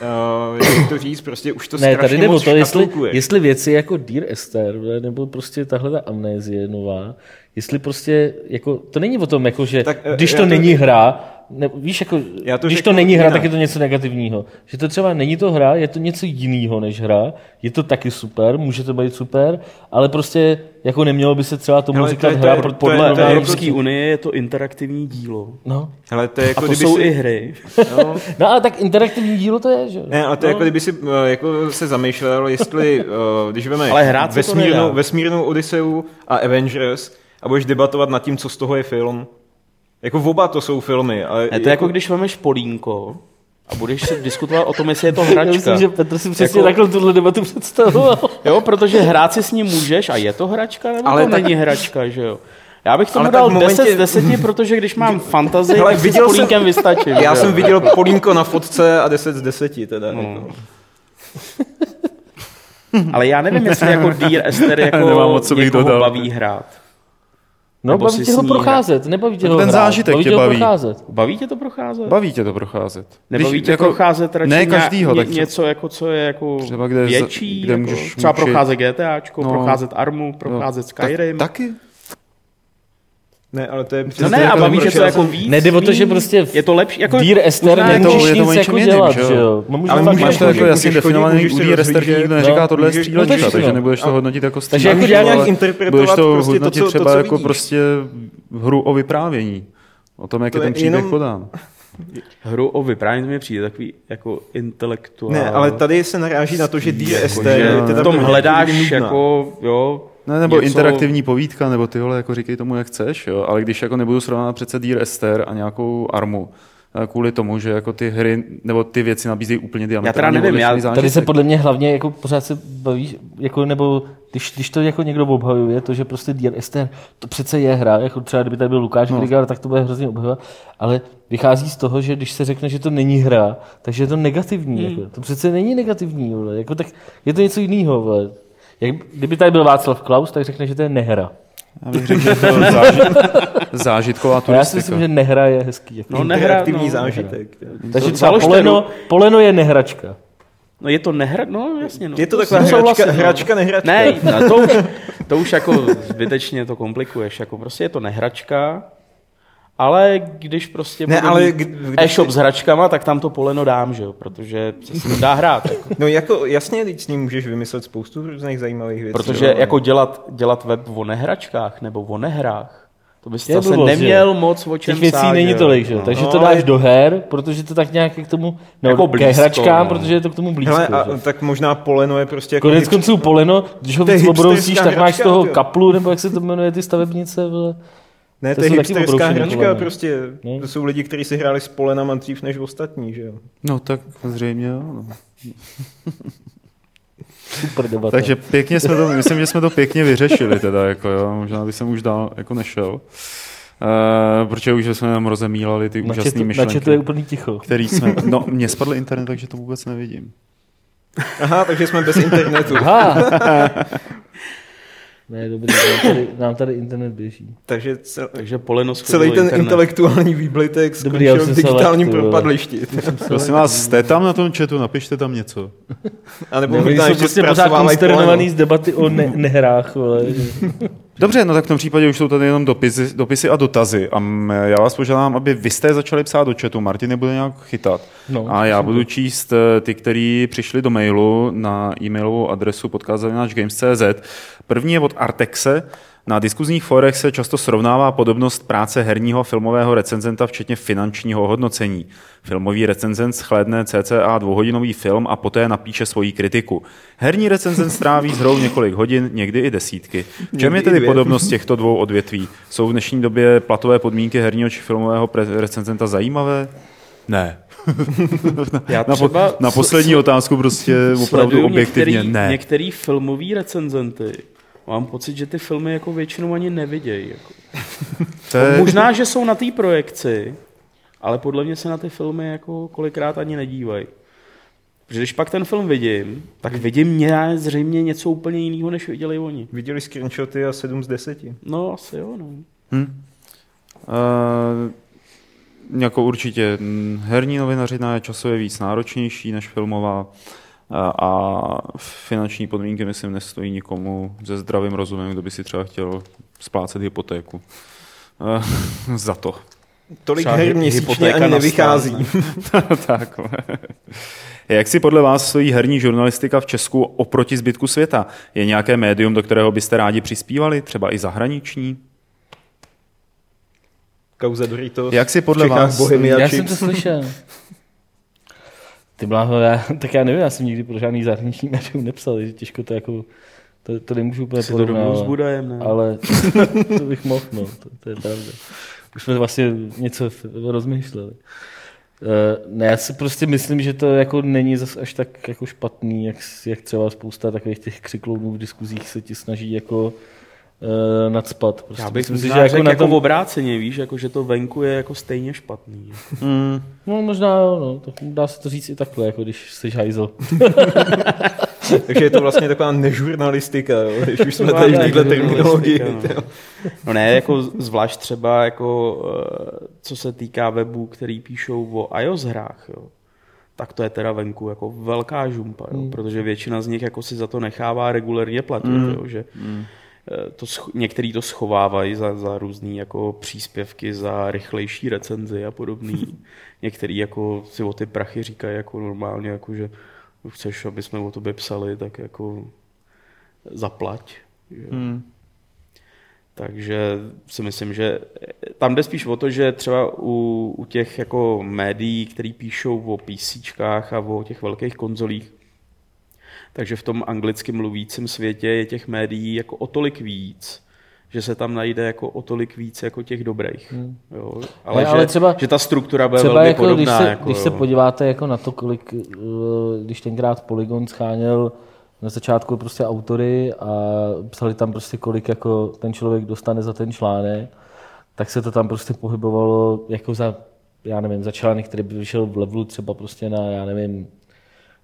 Speaker 3: uh, jak to říct, prostě už to
Speaker 2: ne,
Speaker 3: strašně
Speaker 2: tady
Speaker 3: moc
Speaker 2: to, jestli, jestli věci jako Dear Esther, nebo prostě tahle ta amnézie nová, jestli prostě, jako, to není o tom, jako, že
Speaker 3: Tak, eh,
Speaker 2: když to,
Speaker 3: to-
Speaker 2: není hra, ne, víš, jako,
Speaker 3: Já to
Speaker 2: když to není hra,
Speaker 3: jinak.
Speaker 2: tak je to něco negativního. Že to třeba není to hra, je to něco jiného než hra, je to taky super, může to být super, ale prostě jako nemělo by se třeba tomu
Speaker 3: Hele, to
Speaker 2: říkat
Speaker 3: je- to
Speaker 2: hra,
Speaker 3: je-
Speaker 2: pro-
Speaker 3: to je-
Speaker 2: podle
Speaker 3: to je jako
Speaker 4: Evropské
Speaker 3: ti-
Speaker 4: unie je to interaktivní dílo.
Speaker 2: No.
Speaker 3: Hele, to je jako
Speaker 4: A to jsou
Speaker 3: si,
Speaker 4: i hry.
Speaker 3: no,
Speaker 2: no, ale tak interaktivní dílo to je, že?
Speaker 3: ne, ale to je
Speaker 2: no.
Speaker 3: jako kdyby si eh, jako se zamýšlel, jestli, eh, když veme
Speaker 4: Ale hrát se to nedá.
Speaker 3: vesmírnou, vesmírnou Odysseu a Avengers a budeš debatovat nad tím, co z toho je film, jako oba to jsou filmy, ale
Speaker 4: Ne, to je jako když vemeš polínko a budeš se diskutovat o tom, jestli je to
Speaker 2: Já
Speaker 4: hračka.
Speaker 2: myslím, že Petr si přesně
Speaker 3: Jako-
Speaker 2: takhle tuhle debatu představoval.
Speaker 4: Jo, protože hrát si s ním můžeš a je to hračka, nebo
Speaker 3: Ale
Speaker 4: to
Speaker 3: tak-
Speaker 4: není hračka, že jo? Já bych tomu
Speaker 3: Ale
Speaker 4: dal
Speaker 3: momentě-
Speaker 4: 10 z 10, protože když mám fantazii, tak si s
Speaker 3: viděl jsem-
Speaker 4: polínkem vystačím.
Speaker 3: já
Speaker 4: že
Speaker 3: jsem
Speaker 4: jo?
Speaker 3: viděl Polínko na fotce a 10 z 10 teda.
Speaker 4: No.
Speaker 3: Jako.
Speaker 4: Ale já nevím, jestli jako Dear Esther jako
Speaker 1: Nemám moc co bych
Speaker 4: někoho
Speaker 1: dodal.
Speaker 4: baví hrát.
Speaker 2: No,
Speaker 4: Nebo
Speaker 2: baví tě ho procházet, nebaví tě
Speaker 1: Tak
Speaker 2: ho
Speaker 1: ten
Speaker 2: hrát,
Speaker 1: zážitek
Speaker 2: baví
Speaker 1: tě
Speaker 2: tě
Speaker 1: baví.
Speaker 2: procházet.
Speaker 4: Baví tě to procházet?
Speaker 1: Baví tě to procházet.
Speaker 4: Nebaví
Speaker 1: Když
Speaker 4: tě jako, procházet radši
Speaker 1: ne každýho,
Speaker 4: ně,
Speaker 1: tak
Speaker 4: něco, jako, co je jako
Speaker 1: Třeba kde-
Speaker 4: větší,
Speaker 1: kde
Speaker 4: jako,
Speaker 1: můžeš
Speaker 4: třeba
Speaker 1: mučit.
Speaker 4: procházet GTAčko,
Speaker 1: No.
Speaker 4: procházet Armu, procházet Skyrim.
Speaker 1: Tak, taky.
Speaker 3: Ne, ale to je
Speaker 4: no
Speaker 3: přesně
Speaker 4: ne, a
Speaker 3: jako
Speaker 4: baví tě to
Speaker 3: prošel
Speaker 4: jako
Speaker 3: jsem-
Speaker 4: víc.
Speaker 2: Nejde o to, že prostě v-
Speaker 4: je to lepší. Jako,
Speaker 2: Dear Esther
Speaker 1: to-
Speaker 2: nemůžeš
Speaker 1: to
Speaker 2: nic
Speaker 1: něčem
Speaker 2: jako
Speaker 1: jiným,
Speaker 2: dělat,
Speaker 1: že jo?
Speaker 2: že jo? Můžeš
Speaker 3: Ale můžeš
Speaker 1: Máš to
Speaker 3: Můžeš-
Speaker 1: jako jasně
Speaker 3: můžeš chodit,
Speaker 1: definovaný u
Speaker 3: se
Speaker 1: D Rester,
Speaker 3: rozhlížet,
Speaker 1: nikdo
Speaker 2: no,
Speaker 1: neříká, tohle je střílečka,
Speaker 2: no to
Speaker 1: takže
Speaker 2: všechno.
Speaker 1: nebudeš to hodnotit jako
Speaker 2: Takže jako
Speaker 1: střílečku,
Speaker 2: nějak
Speaker 3: interpretovat
Speaker 1: to
Speaker 3: prostě to,
Speaker 1: hodnotit
Speaker 3: co- to,
Speaker 1: třeba jako prostě hru o vyprávění. O tom, jak
Speaker 3: To
Speaker 1: je ten příběh podán.
Speaker 4: Hru o vyprávění mi přijde takový jako intelektuál.
Speaker 3: Ne, ale tady se naráží na to, že Dear
Speaker 4: jako,
Speaker 3: Esther
Speaker 4: že
Speaker 3: je
Speaker 4: v tom hledáš jako, jo,
Speaker 1: Ne, nebo
Speaker 4: něco-
Speaker 1: interaktivní povídka, nebo tyhle, jako říkej tomu, jak chceš, jo. ale když jako nebudu srovnávat přece Dear Esther a nějakou Armu, eh, kvůli tomu, že jako ty hry, nebo ty věci nabízejí úplně diametrálně
Speaker 4: nevím, já-
Speaker 2: Tady se podle mě hlavně jako pořád se bavíš, jako nebo když, když to jako někdo obhajuje, to, že prostě Dear Esther, to přece je hra, jako třeba kdyby tady byl Lukáš no. Grigar, tak to bude hrozně obhajovat, ale vychází z toho, že když se řekne, že to není hra, takže je to negativní. Hmm. Jako. To přece není negativní, vole. Jako, tak je to něco jiného. Vole. Jak, kdyby tady byl Václav Klaus, tak řekne, že to je nehra.
Speaker 1: Já bych řekl, že to je zážit, zážitková
Speaker 2: A já si
Speaker 1: turistika.
Speaker 2: myslím, že nehra je hezký. Jako.
Speaker 4: No, nehra,
Speaker 3: Interaktivní
Speaker 4: no,
Speaker 3: zážitek.
Speaker 2: Takže
Speaker 4: to
Speaker 2: třeba poleno, poleno je nehračka.
Speaker 4: No je to nehra, no jasně. No.
Speaker 3: Je to taková hračka,
Speaker 4: souhlasím, no.
Speaker 3: hračka, nehračka.
Speaker 4: Ne, no, to, už, to už jako zbytečně to komplikuješ. Jako prostě je to nehračka, ale když prostě
Speaker 3: Ne,
Speaker 4: budu
Speaker 3: ale když
Speaker 4: e-shop s hračkama, tak tam to poleno dám, že jo, protože se s ním dá hrát. Jako.
Speaker 3: No jako jasně, teď s ním můžeš vymyslet spoustu různých zajímavých věcí.
Speaker 4: Protože
Speaker 3: jo.
Speaker 4: jako dělat, dělat web o nehračkách nebo o nehrách, to bys
Speaker 2: Je
Speaker 4: zase
Speaker 2: blbost,
Speaker 4: neměl moc o čem
Speaker 2: Těch věcí
Speaker 4: psát,
Speaker 2: není
Speaker 4: jo.
Speaker 2: tolik, že? jo?
Speaker 4: No.
Speaker 2: takže
Speaker 3: No,
Speaker 2: to
Speaker 3: ale-
Speaker 2: dáš do her, protože to tak nějak je k tomu, no,
Speaker 4: Jako
Speaker 2: ke
Speaker 4: blízko,
Speaker 2: hračkám,
Speaker 4: no.
Speaker 2: protože je to k tomu blízko.
Speaker 3: Hele, a,
Speaker 2: že?
Speaker 3: tak možná poleno je prostě jako...
Speaker 2: Konec konců poleno, když ho víc obrousíš, tak máš z toho
Speaker 3: jo.
Speaker 2: kaplu, nebo jak se to jmenuje, ty stavebnice, vole.
Speaker 3: Ne,
Speaker 2: to
Speaker 3: to je hipsterská hračka,
Speaker 2: poleno.
Speaker 3: prostě.
Speaker 2: No.
Speaker 3: To jsou lidi, kteří si hráli s polenama dřív než ostatní, že jo.
Speaker 1: No tak zřejmě jo. No.
Speaker 2: Super debata.
Speaker 1: Takže pěkně jsme to, myslím, že jsme to pěkně vyřešili teda, jako jo. možná by jsem už dál jako nešel. Uh, protože už jsme nám rozemílali ty úžasné
Speaker 2: chatu, na
Speaker 1: myšlenky,
Speaker 2: chatu je úplný ticho.
Speaker 1: který jsme, no mně spadl internet, takže to vůbec nevidím.
Speaker 3: Aha, takže jsme bez internetu.
Speaker 2: Aha! ne, dobrý, nám tady, nám tady internet běží.
Speaker 3: Takže cel,
Speaker 4: Takže poleno
Speaker 3: celý ten
Speaker 4: internet.
Speaker 3: intelektuální výblitek
Speaker 2: Dobrý,
Speaker 3: skončil v
Speaker 2: jsem se
Speaker 3: digitálním
Speaker 2: vole.
Speaker 3: propadlišti.
Speaker 1: Prosím vás, jste tam na tom chatu, napište tam něco.
Speaker 3: A nebo možná
Speaker 2: jsou prostě pořád konsternovaný z debaty o ne- nehrách, vole.
Speaker 1: Dobře, no tak v tom případě už jsou tady jenom dopisy, dopisy a dotazy. A já vás požádám, aby vy jste začali psát do chatu. Martin nebude nějak chytat.
Speaker 2: No,
Speaker 1: a já budu číst eh, ty, který přišli do mailu na e-mailovou adresu podcast.games.cz. První je od Artexe. Na diskuzních forech se často srovnává podobnost práce herního filmového recenzenta, včetně finančního hodnocení. Filmový recenzent schlédne cca dvouhodinový film a poté napíše svoji kritiku. Herní recenzent stráví s hrou několik hodin, někdy i desítky. V čem je tedy podobnost těchto dvou odvětví? Jsou v dnešní době platové podmínky herního či filmového recenzenta zajímavé? Ne.
Speaker 4: Já
Speaker 1: Na, po,
Speaker 4: třeba
Speaker 1: na poslední otázku prostě opravdu objektivně
Speaker 4: některý,
Speaker 1: ne.
Speaker 4: Některý filmový recenzenty, mám pocit, že ty filmy jako většinou ani nevidějí. Jako.
Speaker 1: To je,
Speaker 4: Možná, že jsou na té projekci, ale podle mě se na ty filmy jako kolikrát ani nedívají. Protože když pak ten film vidím, tak vidím ně, zřejmě něco úplně jiného, než viděli oni.
Speaker 3: Viděli screenshoty a 7 z 10.
Speaker 4: No, asi jo, no.
Speaker 1: Hm? Uh, jako určitě mm, herní novinařina je časově víc náročnější než filmová a, a finanční podmínky, myslím, nestojí nikomu se zdravým rozumem, kdo by si třeba chtěl splácet hypotéku. Uh, za to.
Speaker 3: Tolik
Speaker 4: Třeba
Speaker 3: her měsíčně
Speaker 4: hypotéka
Speaker 3: ani nevychází.
Speaker 1: tak. Jak si podle vás stojí herní žurnalistika v Česku oproti zbytku světa? Je nějaké médium, do kterého byste rádi přispívali, třeba i zahraniční?
Speaker 3: Kauza Doritos.
Speaker 1: Jak si podle vás-
Speaker 3: Bohemia
Speaker 2: Já
Speaker 3: Chips.
Speaker 2: jsem to slyšel. Ty bláho, já, tak já nevím, já jsem nikdy pro žádný zahraniční médium nepsal, takže těžko to jako, to, to nemůžu úplně
Speaker 4: to s. Budajem, ne?
Speaker 2: Ale to bych mohl, no, to, to je pravda. Už jsme vlastně něco rozmýšleli. Eh, Ne, já si prostě myslím, že to jako není zas až tak jako špatný, jak, jak třeba spousta takových těch křiklounů v diskuzích se ti snaží jako uh, nadspat. Prostě
Speaker 4: Já bych
Speaker 2: myslím že jako na
Speaker 4: jako
Speaker 2: tom,
Speaker 4: obráceně, víš, jako že to venku je jako stejně špatný.
Speaker 1: Mm,
Speaker 2: No možná jo, no, tak dá se to říct i takhle, jako když jsi hajzel.
Speaker 3: Takže je to vlastně taková nežurnalistika, jo, když už jsme tady v této terminologii.
Speaker 4: no. No ne, jako zvlášť třeba jako, eh, co se týká webů, který píšou o iOS hrách, jo. tak to je teda venku jako velká žumpa, jo,
Speaker 2: Hmm.
Speaker 4: protože většina z nich jako si za to nechává regulérně platit,
Speaker 3: Mm.
Speaker 4: jo, že eh, to, sch- některý to schovávají za, za různý jako příspěvky, za rychlejší recenzi a podobný. Některý jako si o ty prachy říkají jako normálně, jako že chceš, aby jsme o tobě psali, tak jako zaplať. Že?
Speaker 3: Hmm.
Speaker 4: Takže si myslím, že tam jde spíš o to, že třeba u, u těch jako médií, který píšou o PCčkách a o těch velkých konzolích, takže v tom anglicky mluvícím světě je těch médií jako o tolik víc, že se tam najde jako o tolik víc jako těch dobrých.
Speaker 2: Hmm.
Speaker 4: Jo?
Speaker 2: Ne,
Speaker 4: Ale,
Speaker 2: ale
Speaker 4: že,
Speaker 2: třeba-
Speaker 4: že ta struktura bude
Speaker 2: Třeba
Speaker 4: velmi
Speaker 2: jako,
Speaker 4: podobná.
Speaker 2: když, se,
Speaker 4: jako,
Speaker 2: když se podíváte jako na to, kolik, eh, když tenkrát Polygon scháněl na začátku prostě autory a psali tam prostě kolik jako ten člověk dostane za ten článek, tak se to tam prostě pohybovalo jako za, já nevím, za článek, který by vyšel v levelu třeba prostě na, já nevím,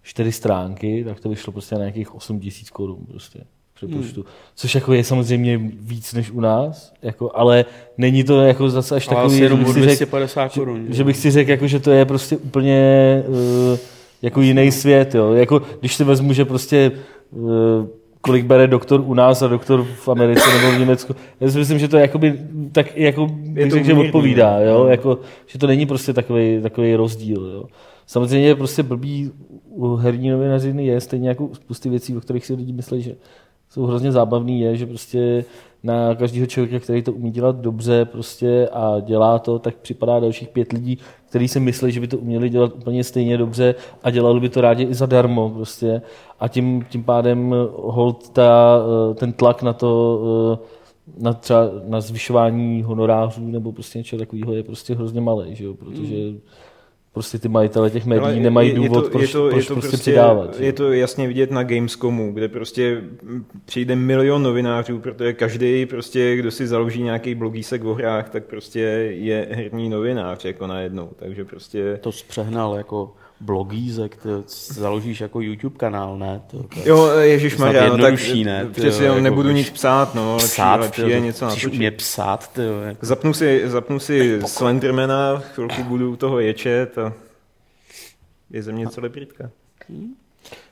Speaker 2: čtyři stránky, tak to vyšlo prostě na nějakých 8 tisíc korun prostě přepočtu. Hmm. Což jako je samozřejmě víc než u nás, jako, ale není to jako zase až
Speaker 4: Ale
Speaker 2: takový, že bych si řekl,
Speaker 4: 250 korun.
Speaker 2: že bych si řekl, jako, že to je prostě úplně uh, jako jiný svět. Jo. Jako, když si vezmu, že prostě uh, kolik bere doktor u nás a doktor v Americe nebo v Německu. Já si myslím, že to jakoby, tak jako bych
Speaker 3: to
Speaker 2: řekl, že odpovídá, jo?
Speaker 3: No.
Speaker 2: Jako, že to není prostě takový, takový rozdíl. Jo? Samozřejmě je prostě blbý herní novinařiny je stejně jako spousty věcí, o kterých si lidi myslí, že jsou hrozně zábavný, je, že prostě na každého člověka, který to umí dělat dobře prostě a dělá to, tak připadá dalších pět lidí, kteří si myslí, že by to uměli dělat úplně stejně dobře a dělali by to rádi i zadarmo prostě. A tím, tím pádem hold ta, eh, ten tlak na to, eh, na třeba na zvyšování honorářů nebo prostě něčeho takového je prostě hrozně malý, že jo? protože prostě ty majitele těch médií
Speaker 3: Ale
Speaker 2: nemají
Speaker 3: je- je
Speaker 2: důvod,
Speaker 3: to-
Speaker 2: proč,
Speaker 3: je to,
Speaker 2: proč
Speaker 3: je to
Speaker 2: prostě,
Speaker 3: prostě
Speaker 2: přidávat.
Speaker 3: Je to jasně vidět na Gamescomu, kde prostě přijde milion novinářů, protože každý prostě, kdo si založí nějaký blogísek o hrách, tak prostě je herní novinář jako najednou, takže prostě...
Speaker 4: To zpřehnal jako blogízek, ty založíš jako YouTube kanál, ne? To, to je
Speaker 3: Jo, Ježíš Maria, no tak
Speaker 4: jednodušší, ne?
Speaker 3: Jenom
Speaker 4: jako
Speaker 3: nebudu nic psát, no, lepší,
Speaker 4: psát,
Speaker 3: lepší
Speaker 4: ty,
Speaker 3: je
Speaker 4: to-
Speaker 3: něco natočit.
Speaker 4: umět psát, ty, jo, jako.
Speaker 3: Zapnu si, zapnu si Slendermana, chvilku budu u toho ječet a je ze mě celebritka.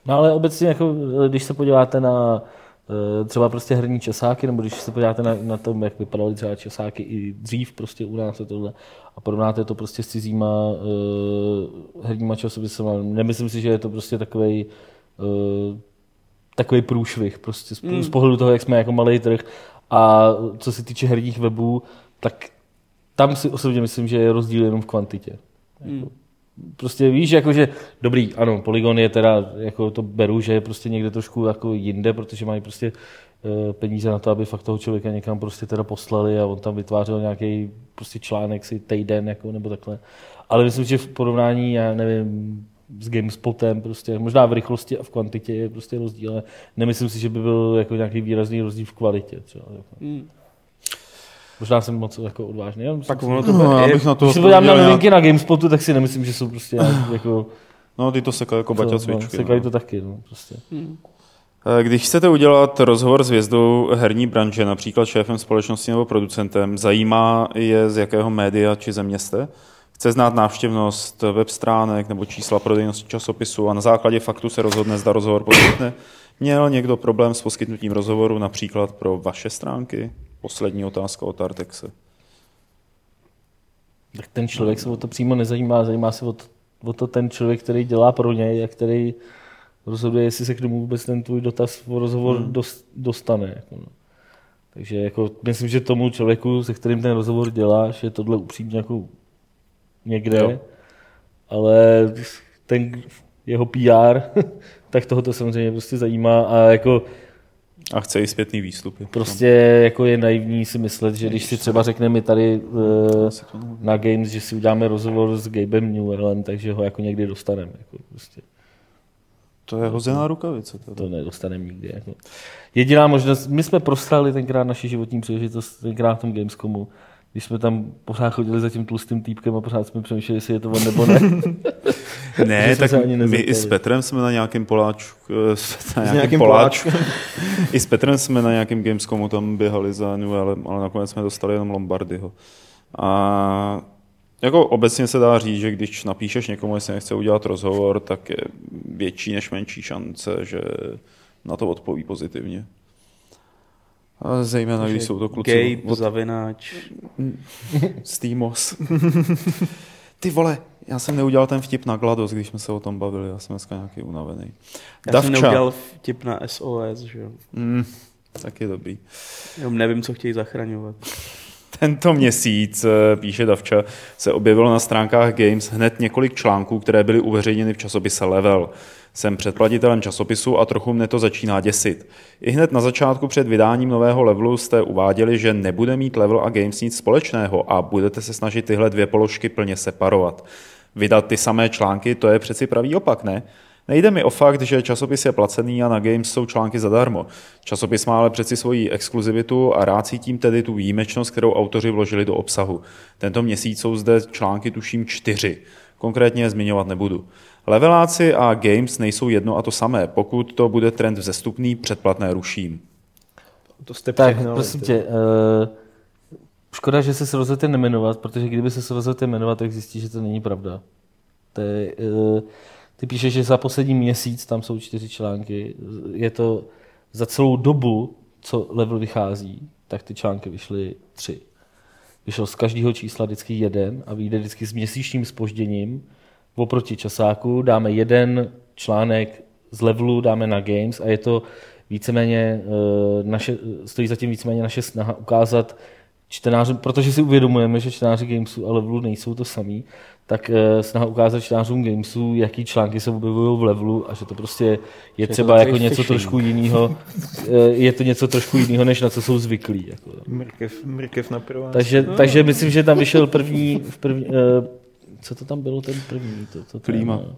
Speaker 2: No ale obecně, jako, když se podíváte na třeba prostě herní časáky, nebo když se podíváte na, na tom, jak vypadaly třeba časáky i dřív prostě u nás a tohle, a porovnáte to prostě s cizíma uh, herníma časopisy, nemyslím si, že je to prostě takový uh, takový průšvih prostě z, mm. z pohledu toho, jak jsme jako malý trh a co se týče herních webů, tak tam si osobně myslím, že je rozdíl jenom v kvantitě. Jako, prostě víš, jako že dobrý, ano, Polygon je teda, jako to beru, že je prostě někde trošku jako jinde, protože mají prostě eh, peníze na to, aby fakt toho člověka někam prostě teda poslali a on tam vytvářel nějaký prostě článek si týden jako, nebo takhle. Ale myslím, že v porovnání, já nevím, s GameSpotem, prostě možná v rychlosti a v kvantitě je prostě rozdíl, ale nemyslím si, že by byl jako nějaký výrazný rozdíl v kvalitě. Třeba, jako.
Speaker 4: Hmm.
Speaker 2: Možná jsem moc jako odvážný. Já myslím,
Speaker 4: Tak
Speaker 2: si-
Speaker 4: ono to
Speaker 1: No, já
Speaker 4: je,
Speaker 1: bych na to
Speaker 2: když se podívám na novinky na GameSpotu, tak si nemyslím, že jsou prostě nějak, jako...
Speaker 1: No, ty to sekají jako baťa
Speaker 2: no,
Speaker 1: cvičky.
Speaker 2: sekají
Speaker 1: no.
Speaker 2: to taky, no, prostě.
Speaker 1: Eh, Když chcete udělat rozhovor s hvězdou herní branže, například šéfem společnosti nebo producentem, zajímá je, z jakého média či země jste? Chce znát návštěvnost web stránek nebo čísla prodejnosti časopisu a na základě faktu se rozhodne, zda rozhovor poskytne. Měl někdo problém s poskytnutím rozhovoru například pro vaše stránky? Poslední otázka od Artexe.
Speaker 2: Tak ten člověk se o to přímo nezajímá, zajímá se o to, o to ten člověk, který dělá pro něj a který rozhoduje, jestli se k tomu vůbec ten tvůj dotaz o rozhovor hmm. dost, dostane. Jako no. Takže jako, myslím, že tomu člověku, se kterým ten rozhovor děláš, je tohle upřímně jako někde,
Speaker 3: Jo.
Speaker 2: jo. ale ten jeho PR, tak toho to samozřejmě prostě zajímá a jako
Speaker 1: A chce i zpětný výstupy.
Speaker 2: Prostě jako je naivní si myslet, že když si třeba řekneme tady uh, na Games, že si uděláme rozhovor s Gabem Newellem, takže ho jako někdy dostaneme. Jako prostě.
Speaker 1: To je hozená rukavice. Teda.
Speaker 2: To nedostaneme nikdy. Jako. Jediná možnost, my jsme prostrali tenkrát naši životní příležitost, tenkrát v tom Gamescomu, když jsme tam pořád chodili za tím tlustým týpkem a pořád jsme přemýšleli, jestli je to on nebo ne.
Speaker 1: Ne, tak my i s Petrem jsme na nějakém poláčku, eh, s- na nějakém
Speaker 3: nějakým
Speaker 1: poláčku. I s Petrem jsme na nějakém Gamescomu tam běhali za New, ale, ale nakonec jsme dostali jenom Lombardyho. A jako obecně se dá říct, že když napíšeš někomu, jestli nechce udělat rozhovor, tak je větší než menší šance, že na to odpoví pozitivně. A zejména, když jsou to kluci
Speaker 4: Gabe,
Speaker 1: od
Speaker 4: zavináč.
Speaker 1: Steamos. Ty vole, já jsem neudělal ten vtip na GLaDOS, když jsme se o tom bavili, já jsem dneska nějaký unavený.
Speaker 4: Já jsem neudělal vtip na SOS, že jo.
Speaker 1: Mm, tak je dobrý.
Speaker 4: Jenom nevím, co chtějí zachraňovat.
Speaker 1: Tento měsíc, eh, píše Davča, se objevilo na stránkách Games hned několik článků, které byly uveřejněny v časopise Level. Jsem předplatitelem časopisu a trochu mne to začíná děsit. I hned na začátku před vydáním nového levelu jste uváděli, že nebude mít level a Games nic společného a budete se snažit tyhle dvě položky plně separovat. Vydat ty samé články, to je přeci pravý opak, ne? Nejde mi o fakt, že časopis je placený a na Games jsou články zadarmo. Časopis má ale přeci svoji exkluzivitu a rád cítím tedy tu výjimečnost, kterou autoři vložili do obsahu. Tento měsíc jsou zde články tuším čtyři. Konkrétně je zmiňovat nebudu. Leveláci a Games nejsou jedno a to samé. Pokud to bude trend vzestupný, předplatné ruším.
Speaker 3: To jste
Speaker 2: tak, prosím tě, uh, škoda, že se rozhodl jmenovat, protože kdyby se rozhodl jmenovat, tak zjistíš, že to není pravda. To je, uh, ty píšeš, že za poslední měsíc tam jsou čtyři články. Je to za celou dobu, co level vychází, tak ty články vyšly tři. Vyšel z každého čísla vždycky jeden a vyjde vždycky s měsíčním spožděním. Oproti časáku dáme jeden článek z levelu, dáme na games a je to víceméně eh, naše, stojí zatím víceméně naše snaha ukázat čtenářům, protože si uvědomujeme, že čtenáři Gamesu a levelu nejsou to samý, tak eh, snaha ukázat čtenářům Gamesu, jaký články se objevují v levelu a že to prostě je
Speaker 4: to
Speaker 2: třeba jako něco
Speaker 4: phishing.
Speaker 2: trošku jiného, je to něco trošku jiného, než na co jsou zvyklí. Jako.
Speaker 3: Mrkev, mrkev na prvá.
Speaker 2: Takže, no. takže myslím, že tam vyšel první, v první uh, co to tam bylo ten první? To, to
Speaker 1: Klíma.
Speaker 2: Ten, uh,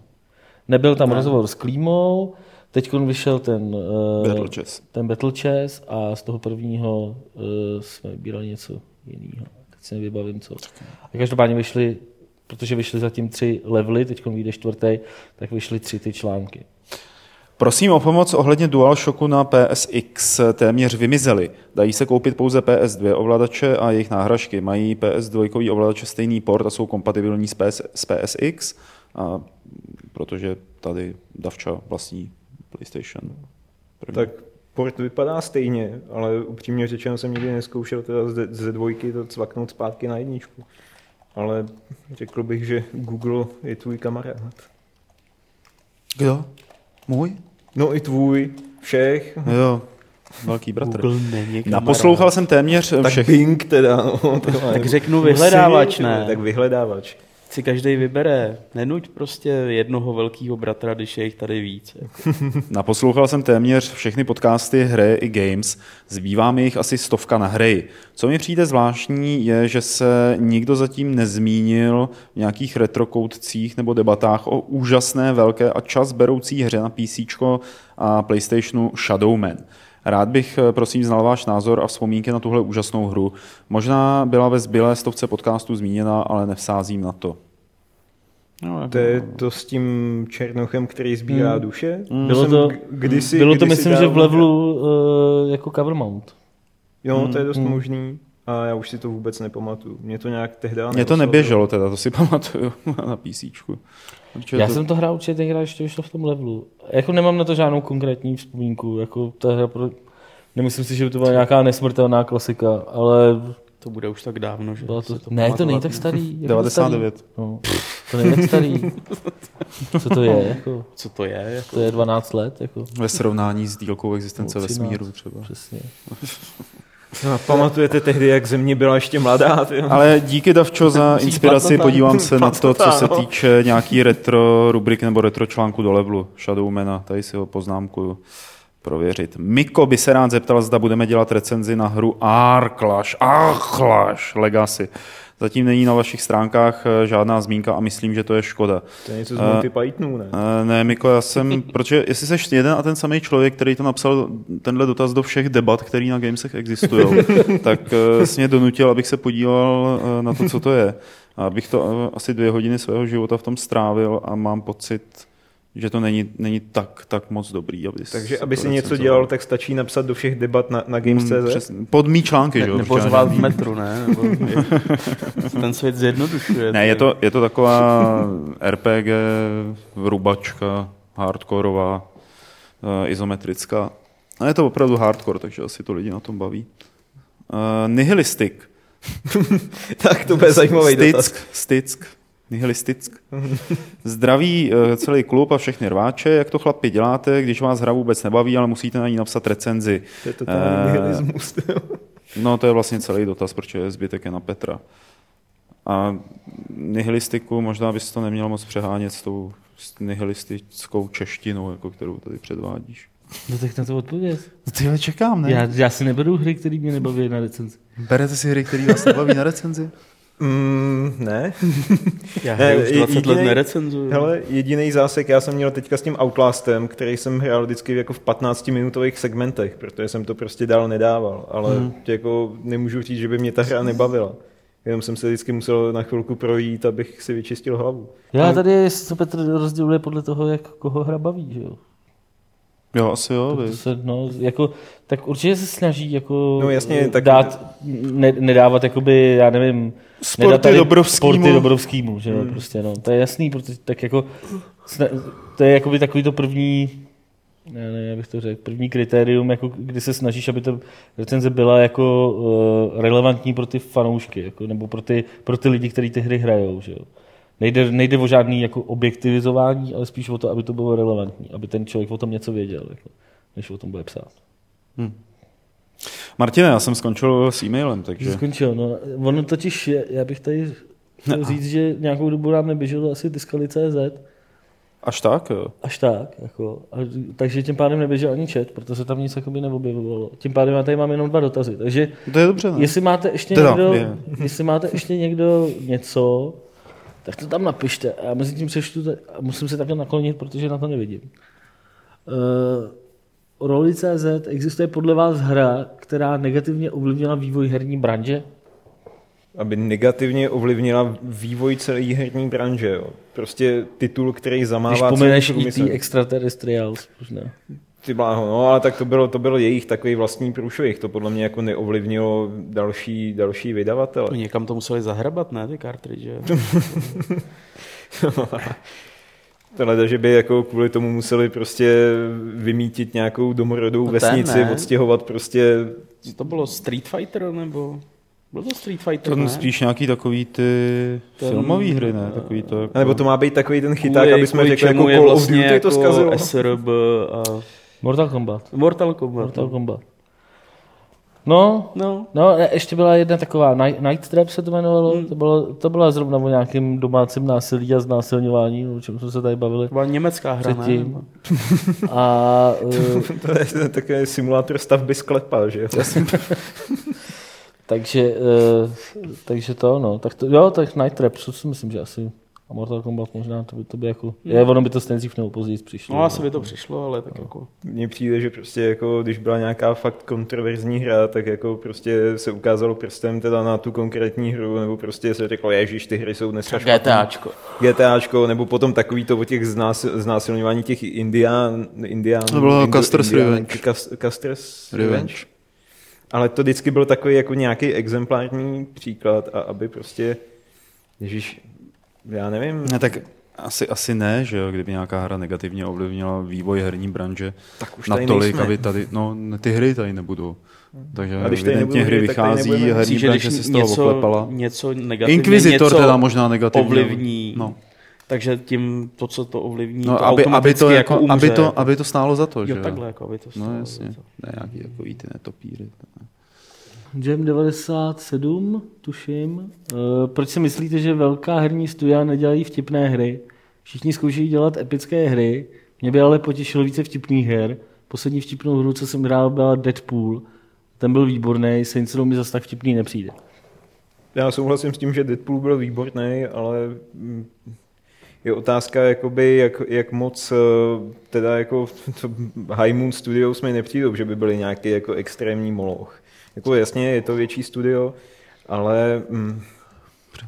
Speaker 2: nebyl tam ne. rozhovor s Klímou, teď vyšel ten, uh,
Speaker 1: Battle Chess.
Speaker 2: ten Battle Chess a z toho prvního uh, jsme vybírali něco jiného. Teď si nevybavím co. A každopádně vyšly, protože vyšly zatím tři levely, teď vyjde čtvrtý, tak vyšly tři ty články.
Speaker 1: Prosím o pomoc ohledně DualShocku na PSX. Téměř vymizely. Dají se koupit pouze PS2 ovladače a jejich náhražky. Mají PS2 ovladače stejný port a jsou kompatibilní s, PS, s PSX, a protože tady Davča vlastní PlayStation. První.
Speaker 3: Tak port vypadá stejně, ale upřímně řečeno jsem nikdy neskoušel teda ze, ze dvojky to cvaknout zpátky na jedničku. Ale řekl bych, že Google je tvůj kamarád.
Speaker 1: Kdo? Můj?
Speaker 3: No i tvůj, všech.
Speaker 1: Jo, velký bratr.
Speaker 4: Google není kamarád.
Speaker 1: Naposlouchal jsem téměř
Speaker 3: Tak
Speaker 1: všech...
Speaker 3: Bing teda. No.
Speaker 4: Tak řeknu
Speaker 3: Musí,
Speaker 4: vyhledávač, ne?
Speaker 3: Tak vyhledávač.
Speaker 4: Si každý vybere. Nenuť prostě jednoho velkého bratra, když je jich tady víc. Jako.
Speaker 1: Naposlouchal jsem téměř všechny podcasty Hry i Games, zbývá mi jich asi stovka na hry. Co mi přijde zvláštní je, že se nikdo zatím nezmínil v nějakých retrokoutcích nebo debatách o úžasné, velké a čas beroucí hře na PC a PlayStationu Shadowman. Rád bych, eh, prosím, znal váš názor a vzpomínky na tuhle úžasnou hru. Možná byla ve zbylé stovce podcastů zmíněna, ale nevsázím na to. No,
Speaker 3: To je to s tím černochem, který sbírá
Speaker 2: Hmm.
Speaker 3: duše?
Speaker 2: Bylo
Speaker 3: jsem
Speaker 2: to-
Speaker 3: kdysi,
Speaker 2: Bylo to,
Speaker 3: kdysi
Speaker 2: myslím, že v levelu uh, jako cover mount.
Speaker 3: Jo, to je dost
Speaker 2: Hmm.
Speaker 3: možný. A já už si to vůbec nepamatuju. Mě to nějak tehdy
Speaker 1: Mně to neběželo teda, to si pamatuju na PC.
Speaker 2: Já jsem to hrál určitě tenkrát, ještě vyšlo v tom levelu. Jako nemám na to žádnou konkrétní vzpomínku. Jako ta hra pro... Nemyslím si, že by to byla nějaká nesmrtelná klasika, ale
Speaker 4: To bude už tak dávno, že
Speaker 2: byla to...
Speaker 4: se
Speaker 2: ne, to není tak starý. Jak je to
Speaker 1: 99.
Speaker 2: starý? No, to není tak starý. Co to je? Jako,
Speaker 4: Co to je? Jako?
Speaker 2: to je 12 let? Jako,
Speaker 1: Ve srovnání s dílkou existence
Speaker 2: No, 13.
Speaker 1: vesmíru třeba.
Speaker 2: přesně.
Speaker 3: No, pamatujete tehdy, jak země byla ještě mladá? Ty?
Speaker 1: Ale díky Davčo za inspiraci, podívám se na to, co se
Speaker 3: no.
Speaker 1: týče nějaký retro rubrik nebo retro článku do levelu Shadowmana, tady si ho poznámkuju prověřit. Miko by se rád zeptal, zda budeme dělat recenzi na hru Arklash, Arklash Legacy. Zatím není na vašich stránkách eh, žádná zmínka a myslím, že to je škoda.
Speaker 3: To je něco z
Speaker 1: Eh,
Speaker 3: Monty Pythonu, ne?
Speaker 1: Eh, Ne, Miko, já jsem, protože jestli jsi jeden a ten samý člověk, který to napsal tenhle dotaz do všech debat, který na Gamesech existují, tak eh, jsi mě donutil, abych se podíval eh, na to, co to je. A abych to eh, asi dvě hodiny svého života v tom strávil a mám pocit, že to není, není tak, tak moc dobrý. Aby
Speaker 3: Takže aby si něco dělal, tak stačí napsat do všech debat na, na
Speaker 1: Mm,
Speaker 3: Games.cz.
Speaker 1: přes- Pod mý články, že jo?
Speaker 4: Ne, nebo v metru, ne? Nebo, ten svět zjednodušuje.
Speaker 1: Ne, je to, je to taková RPG, rubačka, hardkorová, uh, izometrická. A je to opravdu hardcore, takže asi to lidi na tom baví. Uh, nihilistic.
Speaker 3: tak to bude zajímavý dotaz.
Speaker 1: Stick, stick, nihilistick. Zdraví uh, celý klub a všechny rváče. Jak to chlapi děláte, když vás hra vůbec nebaví, ale musíte na ní napsat recenzi?
Speaker 3: To je totální
Speaker 1: Eh,
Speaker 3: nihilismus.
Speaker 1: No to je vlastně celý dotaz, protože zbytek je na Petra. A nihilistiku možná bys to neměl moc přehánět s tou s nihilistickou češtinou, jako kterou tady předvádíš.
Speaker 2: No tak na to odpověď.
Speaker 1: Ty ale čekám, ne?
Speaker 2: Já, já si neberu hry, které mě nebaví na recenzi.
Speaker 1: Berete si hry, které vás nebaví na recenzi?
Speaker 3: Mm, ne.
Speaker 4: Já hry už 20 let
Speaker 3: jedinej-
Speaker 4: nerecenzuju.
Speaker 3: Hele, jediný zásek já jsem měl teďka s tím Outlastem, který jsem hrál vždycky jako v 15-minutových segmentech, protože jsem to prostě dál nedával, ale
Speaker 2: Hmm.
Speaker 3: jako nemůžu říct, že by mě ta hra nebavila. Jenom jsem se vždycky musel na chvilku projít, abych si vyčistil hlavu.
Speaker 2: Já tady to Petr rozděluje podle toho, jak koho hra baví, že jo.
Speaker 1: Jo, asi jo.
Speaker 2: Se, no, jako, tak určitě se snaží jako
Speaker 3: No jasně, tak-
Speaker 2: dát, ne, nedávat jakoby, já nevím,
Speaker 1: Sporty Dobrovskýmu.
Speaker 2: Sporty Dobrovskýmu, že jo, hmm. prostě, no, to je jasný, protože tak jako, sna- to je jakoby takový to první, ne, ne, jak bych to řekl, první kritérium, jako kdy se snažíš, aby ta recenze byla jako uh, relevantní pro ty fanoušky, jako, nebo pro ty, pro ty lidi, kteří ty hry hrajou, že jo. Nejde, nejde o žádný jako objektivizování, ale spíš o to, aby to bylo relevantní, aby ten člověk o tom něco věděl, jako, než o tom bude psát.
Speaker 1: Martine, já jsem skončil s e-mailem,
Speaker 2: Že
Speaker 1: takže...
Speaker 2: skončil, no. Ono totiž, je, já bych tady chtěl říct, že nějakou dobu nám neběželo asi Tiskali.cz,
Speaker 1: Až tak? jo.
Speaker 2: až tak, jako. A, takže tím pádem neběžel ani chat, protože se tam nic jakoby neobjevovalo. Tím pádem já tady mám jenom dva dotazy. Takže
Speaker 1: To je dobře, ne?
Speaker 2: jestli máte ještě
Speaker 1: Teda,
Speaker 2: někdo,
Speaker 1: je.
Speaker 2: jestli máte ještě někdo něco, tak to tam napište. A já mezi tím přečtu te- a musím se takhle naklonit, protože na to nevidím. Uh, Roli.cz existuje podle vás hra, která negativně ovlivnila vývoj herní branže?
Speaker 3: Aby negativně ovlivnila vývoj celé herní branže. Jo. Prostě titul, který
Speaker 2: Když
Speaker 3: zamává celý
Speaker 2: pomeneš
Speaker 3: průmysl.
Speaker 2: E.T. Extraterrestrials, možná.
Speaker 3: Ty bláho, no ale tak to bylo, to bylo jejich takový vlastní průšvih, to podle mě jako neovlivnilo další, další vydavatele.
Speaker 4: No, Někam to museli zahrabat, ne, ty cartridge.
Speaker 3: Tohle, že by jako kvůli tomu museli prostě vymítit nějakou domorodou
Speaker 4: No
Speaker 3: vesnici,
Speaker 4: ne.
Speaker 3: odstěhovat prostě...
Speaker 4: Co to bylo, Street Fighter, nebo... Byl to Street Fighter,
Speaker 1: To
Speaker 4: ne?
Speaker 1: spíš nějaký takový ty
Speaker 4: Ten-
Speaker 1: filmové hry, ne? Takový to jako...
Speaker 3: A nebo to má být takový ten chyták,
Speaker 4: Kvůli-
Speaker 3: aby jsme řekli, jako Call of
Speaker 4: vlastně
Speaker 3: Duty to
Speaker 4: jako
Speaker 3: zkazilo.
Speaker 4: SRB a
Speaker 2: Mortal Kombat.
Speaker 4: Mortal Kombat.
Speaker 2: Mortal Kombat. No,
Speaker 4: No,
Speaker 2: no, ne, ještě byla jedna taková, Night, Night Trap se to jmenovalo, hmm. to, bylo, to byla zrovna o nějakém domácím násilí a znásilňování, o čem jsme se tady bavili
Speaker 4: to byla německá hra, ne?
Speaker 2: předtím.
Speaker 4: Nebo-
Speaker 2: A uh,
Speaker 3: To je takový simulátor stavby sklepa, že jo?
Speaker 2: takže, uh, takže to, no, tak to, jo, tak Night Trap, co si myslím, že asi a Mortal Kombat možná, to by, to by jako, je, ono by to stejně dřív nebo později přišlo.
Speaker 4: No, asi by to přišlo, ale tak jako...
Speaker 3: Mně přijde, že prostě jako, když byla nějaká fakt kontroverzní hra, tak jako prostě se ukázalo prstem teda na tu konkrétní hru, nebo prostě se řeklo, ježiš, ty hry jsou dneska špatný.
Speaker 4: GTAčko.
Speaker 3: GTAčko, nebo potom takový to o těch znásil, znásilňování těch Indián, Indián
Speaker 1: To bylo Custer's Revenge.
Speaker 3: Cust- Custer's
Speaker 1: Revenge.
Speaker 3: Revenge. Ale to vždycky byl takový jako nějaký exemplární příklad a aby prostě, ježíš, já nevím,
Speaker 1: Ne, tak asi, asi ne, že jo, kdyby nějaká hra negativně ovlivnila vývoj herní branže
Speaker 3: tak už tady
Speaker 1: natolik,
Speaker 3: nejsme.
Speaker 1: aby tady, no ty hry tady nebudou. Takže
Speaker 3: A když tady
Speaker 1: evidentně
Speaker 3: nebudou
Speaker 1: hry
Speaker 3: tak tady
Speaker 1: vychází,
Speaker 3: nebudeme.
Speaker 1: herní
Speaker 4: Myslíš, že
Speaker 1: branže si z toho
Speaker 4: něco,
Speaker 1: oklepala.
Speaker 4: něco negativně,
Speaker 1: Inquisitor
Speaker 4: něco
Speaker 1: teda možná negativně.
Speaker 4: ovlivní,
Speaker 1: No,
Speaker 4: takže tím to, co to ovlivní,
Speaker 1: no
Speaker 4: to
Speaker 1: aby, aby, to,
Speaker 4: jako,
Speaker 1: jako,
Speaker 4: umře.
Speaker 1: aby, to, aby to stálo za to, že
Speaker 4: jo, takhle, jako aby to
Speaker 1: No
Speaker 4: stalo
Speaker 1: jasně,
Speaker 4: za to.
Speaker 1: ne nějaký takový ty netopíry.
Speaker 2: Jam 97, tuším. Uh, proč si myslíte, že velká herní studia nedělají vtipné hry? Všichni zkoušejí dělat epické hry. Mě by ale potěšilo více vtipných her. Poslední vtipnou hru, co jsem hrál, byla Deadpool. Ten byl výborný, Saints Row mi zase tak vtipný nepřijde.
Speaker 3: já souhlasím s tím, že Deadpool byl výborný, ale mm, je otázka, jakoby, jak, jak moc eh, teda jako High Moon Studios mi nepřijdou, že by byly nějaký jako extrémní moloch. Jako jasně, je to větší studio, ale mm,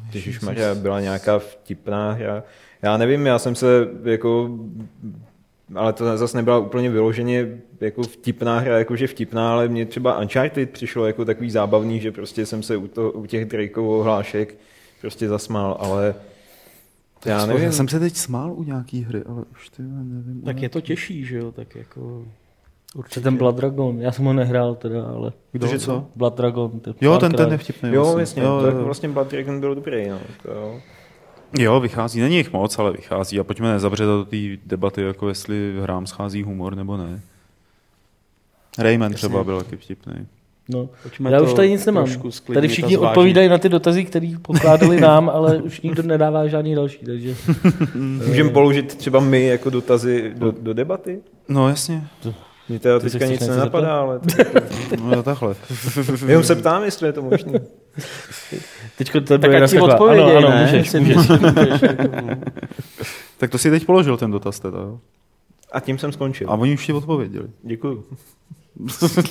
Speaker 3: když Maria byla nějaká vtipná hra. Já nevím, já jsem se jako ale to zase nebyla úplně vyloženě jako vtipná hra, jakože vtipná, ale mě třeba Uncharted přišlo jako takový zábavný, že prostě jsem se u, to, u těch Drakeovou hlášek prostě zasmál, ale já nevím.
Speaker 1: Já jsem se teď smál u nějaký hry, ale už ty nevím.
Speaker 4: Tak je to těžší, že jo, tak jako...
Speaker 2: Určitě ten Blood Dragon, já jsem ho nehrál teda, ale...
Speaker 1: Kdo, že co?
Speaker 2: Blood Dragon. Ten
Speaker 1: jo, ten, ten je vtipný.
Speaker 3: Jo,
Speaker 1: vlastně.
Speaker 3: jasně, jo, tak vlastně Blood Dragon byl dobrý, no. To, jo.
Speaker 1: Jo, vychází. Není jich moc, ale vychází. A pojďme nezabřet do té debaty, jako jestli hrám schází humor nebo ne. Rayman třeba byl taky vtipný.
Speaker 2: No, Pojďme já už tady nic nemám. Tady všichni odpovídají na ty dotazy, které pokládali nám, ale už nikdo nedává žádný další. Takže...
Speaker 3: Můžeme položit třeba my jako dotazy do, do debaty?
Speaker 1: No jasně.
Speaker 3: Mně teda teďka nic nenapadá, ale...
Speaker 1: no takhle.
Speaker 3: Jenom se ptám, jestli je to možné.
Speaker 2: Teďko to
Speaker 4: tak ať si odpověděj, ano, ano, můžeš, můžeš.
Speaker 1: tak to si teď položil ten dotaz teda, jo?
Speaker 3: A tím jsem skončil.
Speaker 1: A oni už ti odpověděli.
Speaker 3: Děkuju.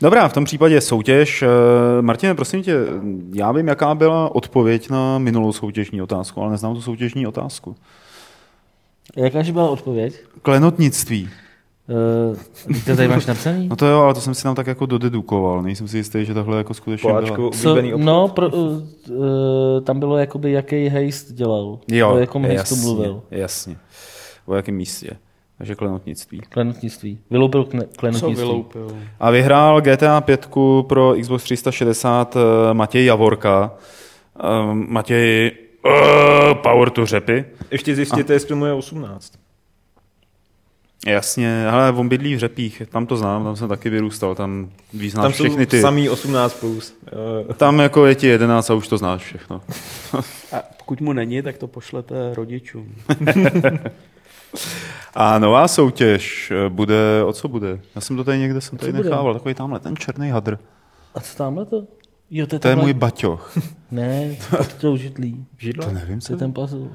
Speaker 1: Dobrá, v tom případě soutěž. Martine, prosím tě, já vím, jaká byla odpověď na minulou soutěžní otázku, ale neznám tu soutěžní otázku.
Speaker 2: Jaká byla odpověď?
Speaker 1: Klenotnictví.
Speaker 2: Uh, to tady máš napsaný?
Speaker 1: No to jo, ale to jsem si tam tak jako dodedukoval. Nejsem si jistý, že tohle jako skutečně
Speaker 3: Poláčku,
Speaker 1: byla.
Speaker 2: So, no, pro, uh, uh, tam bylo jakoby, jaký hejst dělal.
Speaker 1: Jo,
Speaker 2: o jakom
Speaker 1: jasně,
Speaker 2: hejstu mluvil.
Speaker 1: Jasně. O jakém místě. Takže klenotnictví.
Speaker 2: Klenotnictví. Vyloupil kne, klenotnictví.
Speaker 4: Co vyloupil?
Speaker 1: A vyhrál GTA 5 pro Xbox 360 Matěj Javorka. Matěj uh, Power to řepy.
Speaker 3: Ještě zjistěte, jestli mu je 18.
Speaker 1: Jasně, ale on bydlí v Řepích, tam to znám, tam jsem taky vyrůstal, tam víc znáš
Speaker 3: tam
Speaker 1: všechny ty.
Speaker 3: samý 18 plus.
Speaker 1: Tam jako je ti 11 a už to znáš všechno.
Speaker 4: a pokud mu není, tak to pošlete rodičům.
Speaker 1: a nová soutěž bude, o co bude? Já jsem to tady někde jsem tady nechával, bude? takový tamhle, ten černý hadr.
Speaker 2: A co tamhle to? Jo, to je,
Speaker 1: to je můj baťoch.
Speaker 2: ne, to je židlí.
Speaker 1: To nevím, co
Speaker 2: je ten puzzle.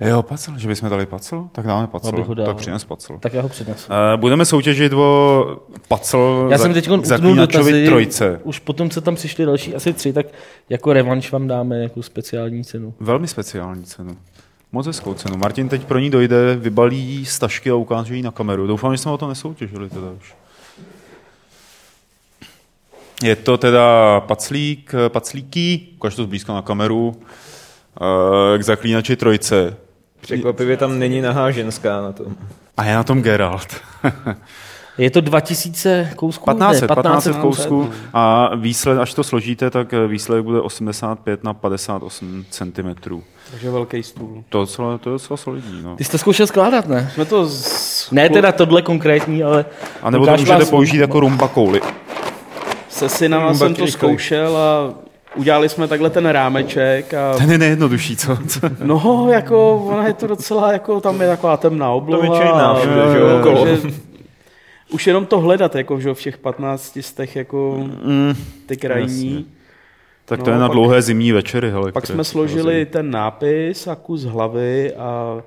Speaker 1: Jo, pacel, že bychom dali pacel? Tak dáme pacel. Tak přines pacel.
Speaker 2: Tak já ho přinesu.
Speaker 1: Uh, budeme soutěžit o pacel
Speaker 2: Já jsem teď utnul dotazy,
Speaker 1: trojce.
Speaker 2: Už potom, co tam přišli další asi tři, tak jako revanš vám dáme jako speciální cenu.
Speaker 1: Velmi speciální cenu. Moc hezkou cenu. Martin teď pro ní dojde, vybalí stažky a ukáže ji na kameru. Doufám, že jsme o to nesoutěžili teda už. Je to teda paclík, paclíký, ukáž to zblízka na kameru, eh, k zaklínači trojce.
Speaker 3: Překvapivě tam není nahá ženská na tom.
Speaker 1: A je na tom Geralt.
Speaker 2: je to 2000 kousků?
Speaker 1: 1500, 1500 kousků a výsled, až to složíte, tak výsledek bude 85 na 58 cm.
Speaker 4: Takže velký stůl.
Speaker 1: To, to, to je docela solidní. No.
Speaker 2: Ty jsi to zkoušel skládat, ne?
Speaker 4: Jsme to z...
Speaker 2: Ne teda tohle konkrétní, ale...
Speaker 1: A nebo to můžete použít jako rumba kouli.
Speaker 4: Se synama jsem to zkoušel a udělali jsme takhle ten rámeček. A...
Speaker 1: Ten je nejjednodušší, co?
Speaker 4: no, jako, ona je to docela, jako, tam je taková temná obloha.
Speaker 3: To je černá,
Speaker 4: a,
Speaker 3: že, jo,
Speaker 4: že, už jenom to hledat, jako, že v těch 15 stech, jako mm, ty krajní. Jasně.
Speaker 1: Tak to no, je na pak, dlouhé zimní večery. Hele,
Speaker 4: pak jsme složili ten nápis a kus hlavy a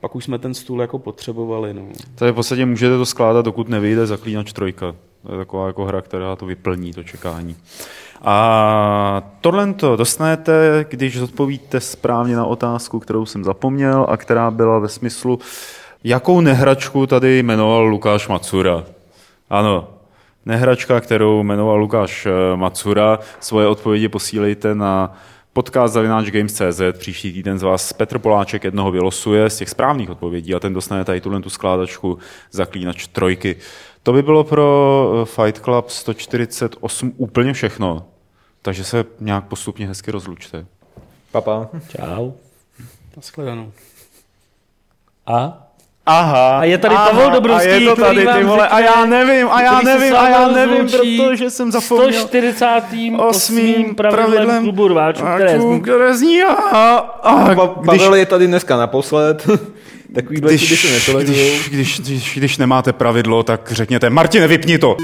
Speaker 4: pak už jsme ten stůl jako potřebovali. No.
Speaker 1: je v podstatě můžete to skládat, dokud nevyjde zaklínač trojka. To je taková jako hra, která to vyplní, to čekání. A tohle to dostanete, když zodpovíte správně na otázku, kterou jsem zapomněl a která byla ve smyslu, jakou nehračku tady jmenoval Lukáš Macura. Ano, nehračka, kterou jmenoval Lukáš eh, Macura. Svoje odpovědi posílejte na podcast zavináčgames.cz. Příští týden z vás Petr Poláček jednoho vylosuje z těch správných odpovědí a ten dostane tady tuhle tu skládačku zaklínač trojky. To by bylo pro eh, Fight Club 148 úplně všechno. Takže se nějak postupně hezky rozlučte.
Speaker 3: Papa.
Speaker 2: Čau.
Speaker 4: Naschledanou.
Speaker 2: A?
Speaker 1: Aha.
Speaker 2: A je tady Pavel Dobrovský,
Speaker 1: a je to tady, ty vole, a já nevím, a já nevím, a já nevím, protože jsem zapomněl.
Speaker 2: 148. pravidlem, pravidlem klubu rváčů, které
Speaker 1: zní. Které zní a, a,
Speaker 3: a Pavel je tady dneska naposled. Takovýhle když, když, když,
Speaker 1: když, když, když nemáte pravidlo, tak řekněte, Martine, vypni to.